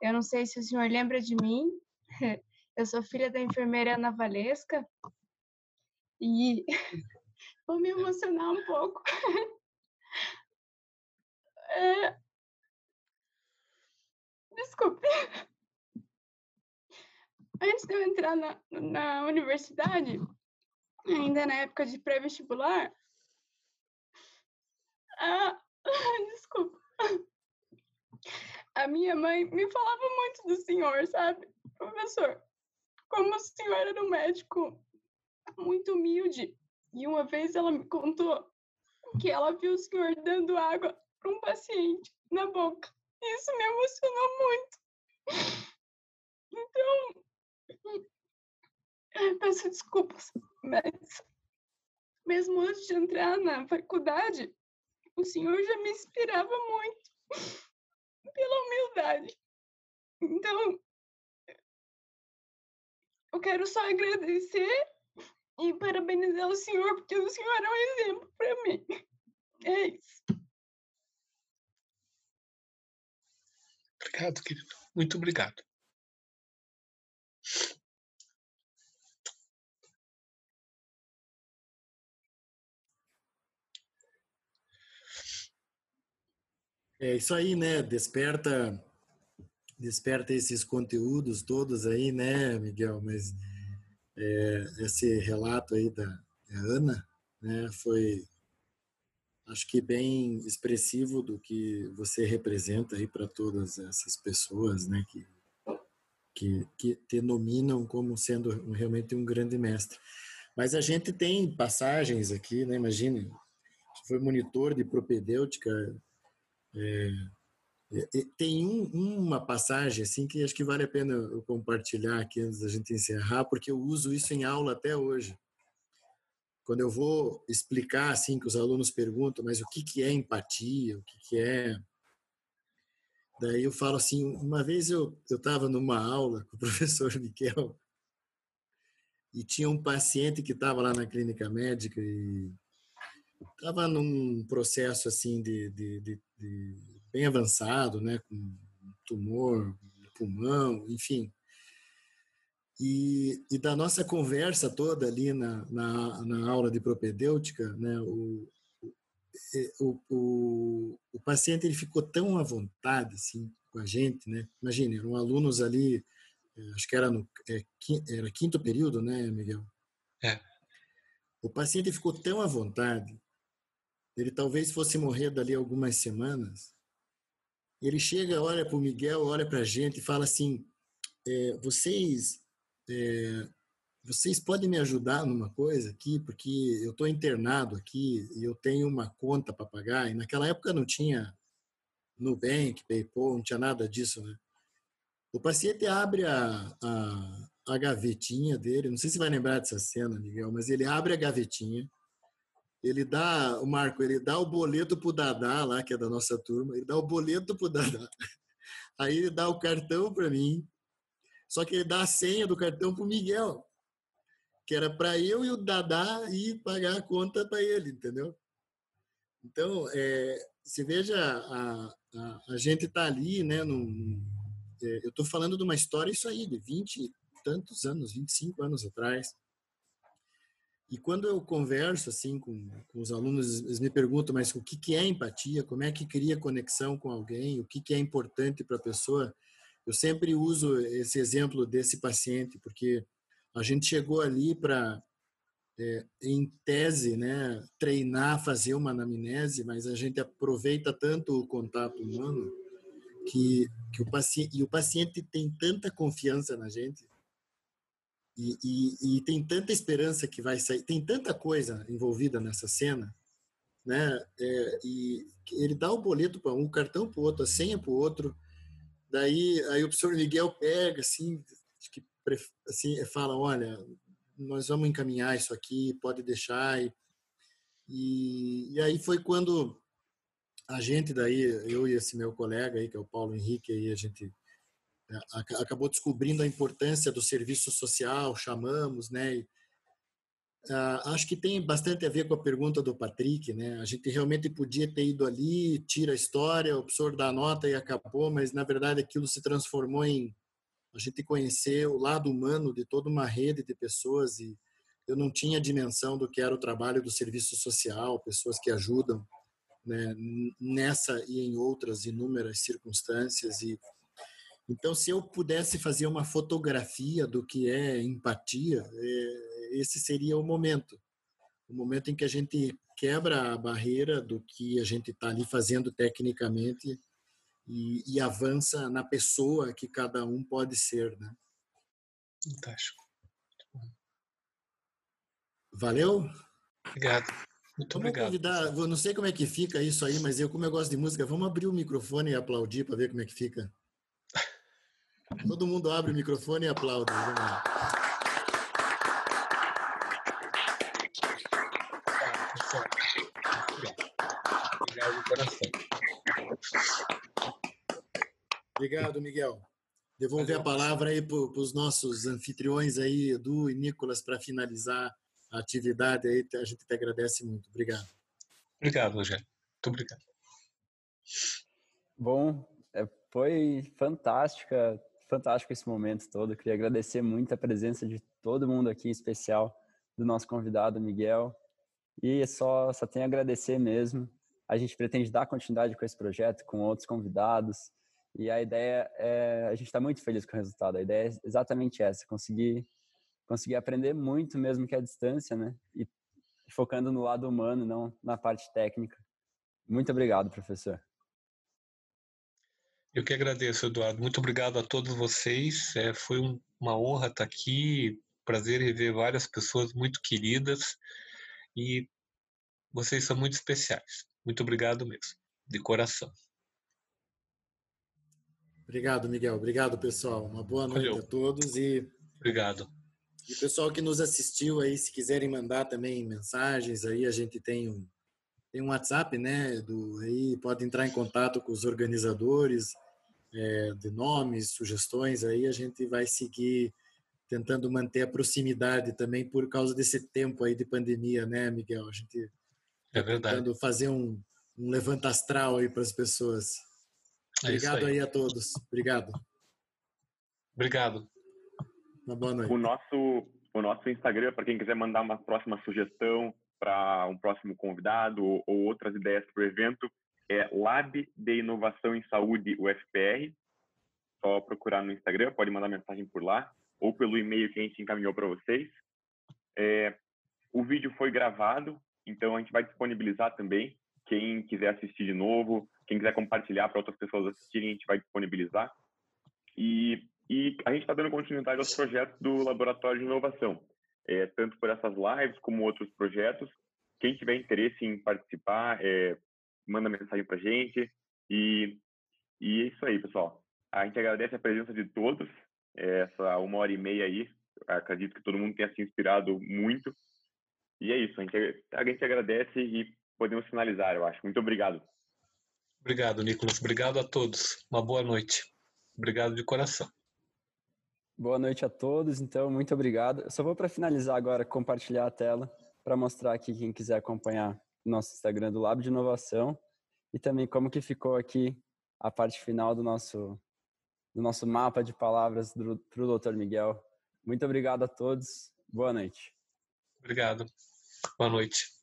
Eu não sei se o senhor lembra de mim. *laughs* Eu sou filha da enfermeira Ana Valesca. E *laughs* vou me emocionar um pouco. *laughs* É... Desculpe. Antes de eu entrar na, na universidade, ainda na época de pré-vestibular, ah, *laughs* desculpa. A minha mãe me falava muito do senhor, sabe? Professor, como o senhor era um médico muito humilde. E uma vez ela me contou que ela viu o senhor dando água para um paciente na boca. Isso me emocionou muito. Então, peço desculpas, mas mesmo antes de entrar na faculdade, o Senhor já me inspirava muito pela humildade. Então, eu quero só agradecer e parabenizar o Senhor, porque o Senhor é um exemplo para mim. É isso. Obrigado, querido. Muito obrigado. É isso aí, né? Desperta, desperta esses conteúdos todos aí, né, Miguel? Mas é, esse relato aí da, Ana, né, foi, acho que bem expressivo do que você representa aí para todas essas pessoas, né, que que, que te nominam como sendo realmente um grande mestre. Mas a gente tem passagens aqui, né? Imagine, foi monitor de propedêutica é, tem um, uma passagem assim que acho que vale a pena eu compartilhar aqui antes da gente encerrar, porque eu uso isso em aula até hoje. Quando eu vou explicar assim que os alunos perguntam, mas o que que é empatia, o que que é Daí eu falo assim, uma vez eu eu estava numa aula com o *laughs* professor Miquel e tinha um paciente que estava lá na clínica médica e estava num processo assim de, de, de, de, bem avançado, né, com tumor no pulmão, enfim. E, e, da nossa conversa toda ali na, na, na aula de propedêutica, né, o, o, o, o, paciente ele ficou tão à vontade assim com a gente, né? Imagine, eram alunos ali, eh, acho que era no é, era quinto período, né, Miguel? É. O paciente ficou tão à vontade ele talvez fosse morrer dali algumas semanas. Ele chega, olha para o Miguel, olha para a gente e fala assim: é, vocês, é, vocês podem me ajudar numa coisa aqui, porque eu estou internado aqui e eu tenho uma conta para pagar. E naquela época não tinha Nubank, PayPal, não tinha nada disso, né? O paciente abre a, a, a gavetinha dele, não sei se vai lembrar dessa cena, Miguel, mas ele abre a gavetinha ele dá, o Marco, ele dá o boleto pro Dadá lá, que é da nossa turma, ele dá o boleto pro Dadá. *laughs* Aí ele dá o cartão para mim, só que ele dá a senha do cartão pro Miguel, que era para eu e o Dadá ir pagar a conta para ele, entendeu? Então, é, você veja, a, a, a gente tá ali, né, num, é, eu tô falando de uma história, isso aí, de 20 e tantos anos, 25 anos atrás, e quando eu converso assim com, com, os alunos, eles me perguntam, mas o que, que é empatia? Como é que cria conexão com alguém? O que, que é importante para a pessoa? Eu sempre uso esse exemplo desse paciente, porque a gente chegou ali para, é, em tese, né, treinar, fazer uma anamnese, mas a gente aproveita tanto o contato humano que, que o paciente, e o paciente tem tanta confiança na gente e, e, e, tem tanta esperança que vai sair, tem tanta coisa envolvida nessa cena, né? É, e ele dá o boleto para um, o cartão para o outro, a senha para o outro. Daí, aí o professor Miguel pega, assim, que, assim, fala, olha, nós vamos encaminhar isso aqui, pode deixar. E, e, e aí foi quando a gente daí, eu e esse meu colega aí, que é o Paulo Henrique, aí a gente acabou descobrindo a importância do serviço social, chamamos, né? E, uh, acho que tem bastante a ver com a pergunta do Patrick, né? A gente realmente podia ter ido ali, tira a história, o professor dá a nota e acabou, mas na verdade aquilo se transformou em a gente conhecer o lado humano de toda uma rede de pessoas e eu não tinha dimensão do que era o trabalho do serviço social, pessoas que ajudam né, nessa e em outras inúmeras circunstâncias e então se eu pudesse fazer uma fotografia do que é empatia é, esse seria o momento o momento em que a gente quebra a barreira do que a gente está ali fazendo tecnicamente e, e, avança na pessoa que cada um pode ser né fantástico Valeu? Obrigado. Muito vamos obrigado. Convidar, não sei como é que fica isso aí, mas eu, como eu gosto de música, vamos abrir o microfone e aplaudir para ver como é que fica. Todo mundo abre o microfone e aplaude. Vamos lá. Obrigado de coração. Obrigado, Miguel. Devolver a palavra aí para os nossos anfitriões aí, Edu e Nicolas, para finalizar a atividade aí, a gente te agradece muito. Obrigado. Obrigado, Rogério. Muito obrigado. Bom, é, foi fantástica, fantástico esse momento todo. queria agradecer muito a presença de todo mundo aqui, em especial do nosso convidado Miguel. E só só tenho a agradecer mesmo. A gente pretende dar continuidade com esse projeto, com outros convidados. E a ideia é, a gente está muito feliz com o resultado. A ideia é exatamente essa, conseguir conseguir aprender muito mesmo que a distância, né? E focando no lado humano, não na parte técnica. Muito obrigado, professor. Eu que agradeço, Eduardo. Muito obrigado a todos vocês. É, foi um, uma honra estar aqui. Prazer rever várias pessoas muito queridas e vocês são muito especiais. Muito obrigado mesmo, de coração. Obrigado, Miguel. Obrigado, pessoal. Uma boa noite Valeu. a todos e obrigado. E pessoal que nos assistiu aí, se quiserem mandar também mensagens, aí a gente tem um, tem um WhatsApp, né? Do, aí pode entrar em contato com os organizadores é, de nomes, sugestões, aí a gente vai seguir tentando manter a proximidade também por causa desse tempo aí de pandemia, né, Miguel? A gente é verdade. tentando fazer um, um levanta astral aí para as pessoas. É Obrigado aí. aí a todos. Obrigado. Obrigado. Uma boa noite. O nosso, o nosso Instagram, para quem quiser mandar uma próxima sugestão para um próximo convidado ou, ou outras ideias para o evento, é Lab de Inovação em Saúde UFPR. Só procurar no Instagram, pode mandar mensagem por lá ou pelo e-mail que a gente encaminhou para vocês. É, o vídeo foi gravado, então a gente vai disponibilizar também. Quem quiser assistir de novo, quem quiser compartilhar para outras pessoas assistirem, a gente vai disponibilizar. E e a gente está dando continuidade aos projetos do Laboratório de Inovação, é, tanto por essas lives como outros projetos. Quem tiver interesse em participar, é, manda mensagem para gente. E, e é isso aí, pessoal. A gente agradece a presença de todos, é, essa uma hora e meia aí. Acredito que todo mundo tenha se inspirado muito. E é isso, a gente, a gente agradece e podemos finalizar, eu acho. Muito obrigado. Obrigado, Nicolas. Obrigado a todos. Uma boa noite. Obrigado de coração. Boa noite a todos. Então, muito obrigado. Eu só vou para finalizar agora compartilhar a tela para mostrar aqui quem quiser acompanhar o nosso Instagram do Lab de Inovação e também como que ficou aqui a parte final do nosso do nosso mapa de palavras para o Dr. Miguel. Muito obrigado a todos. Boa noite. Obrigado. Boa noite.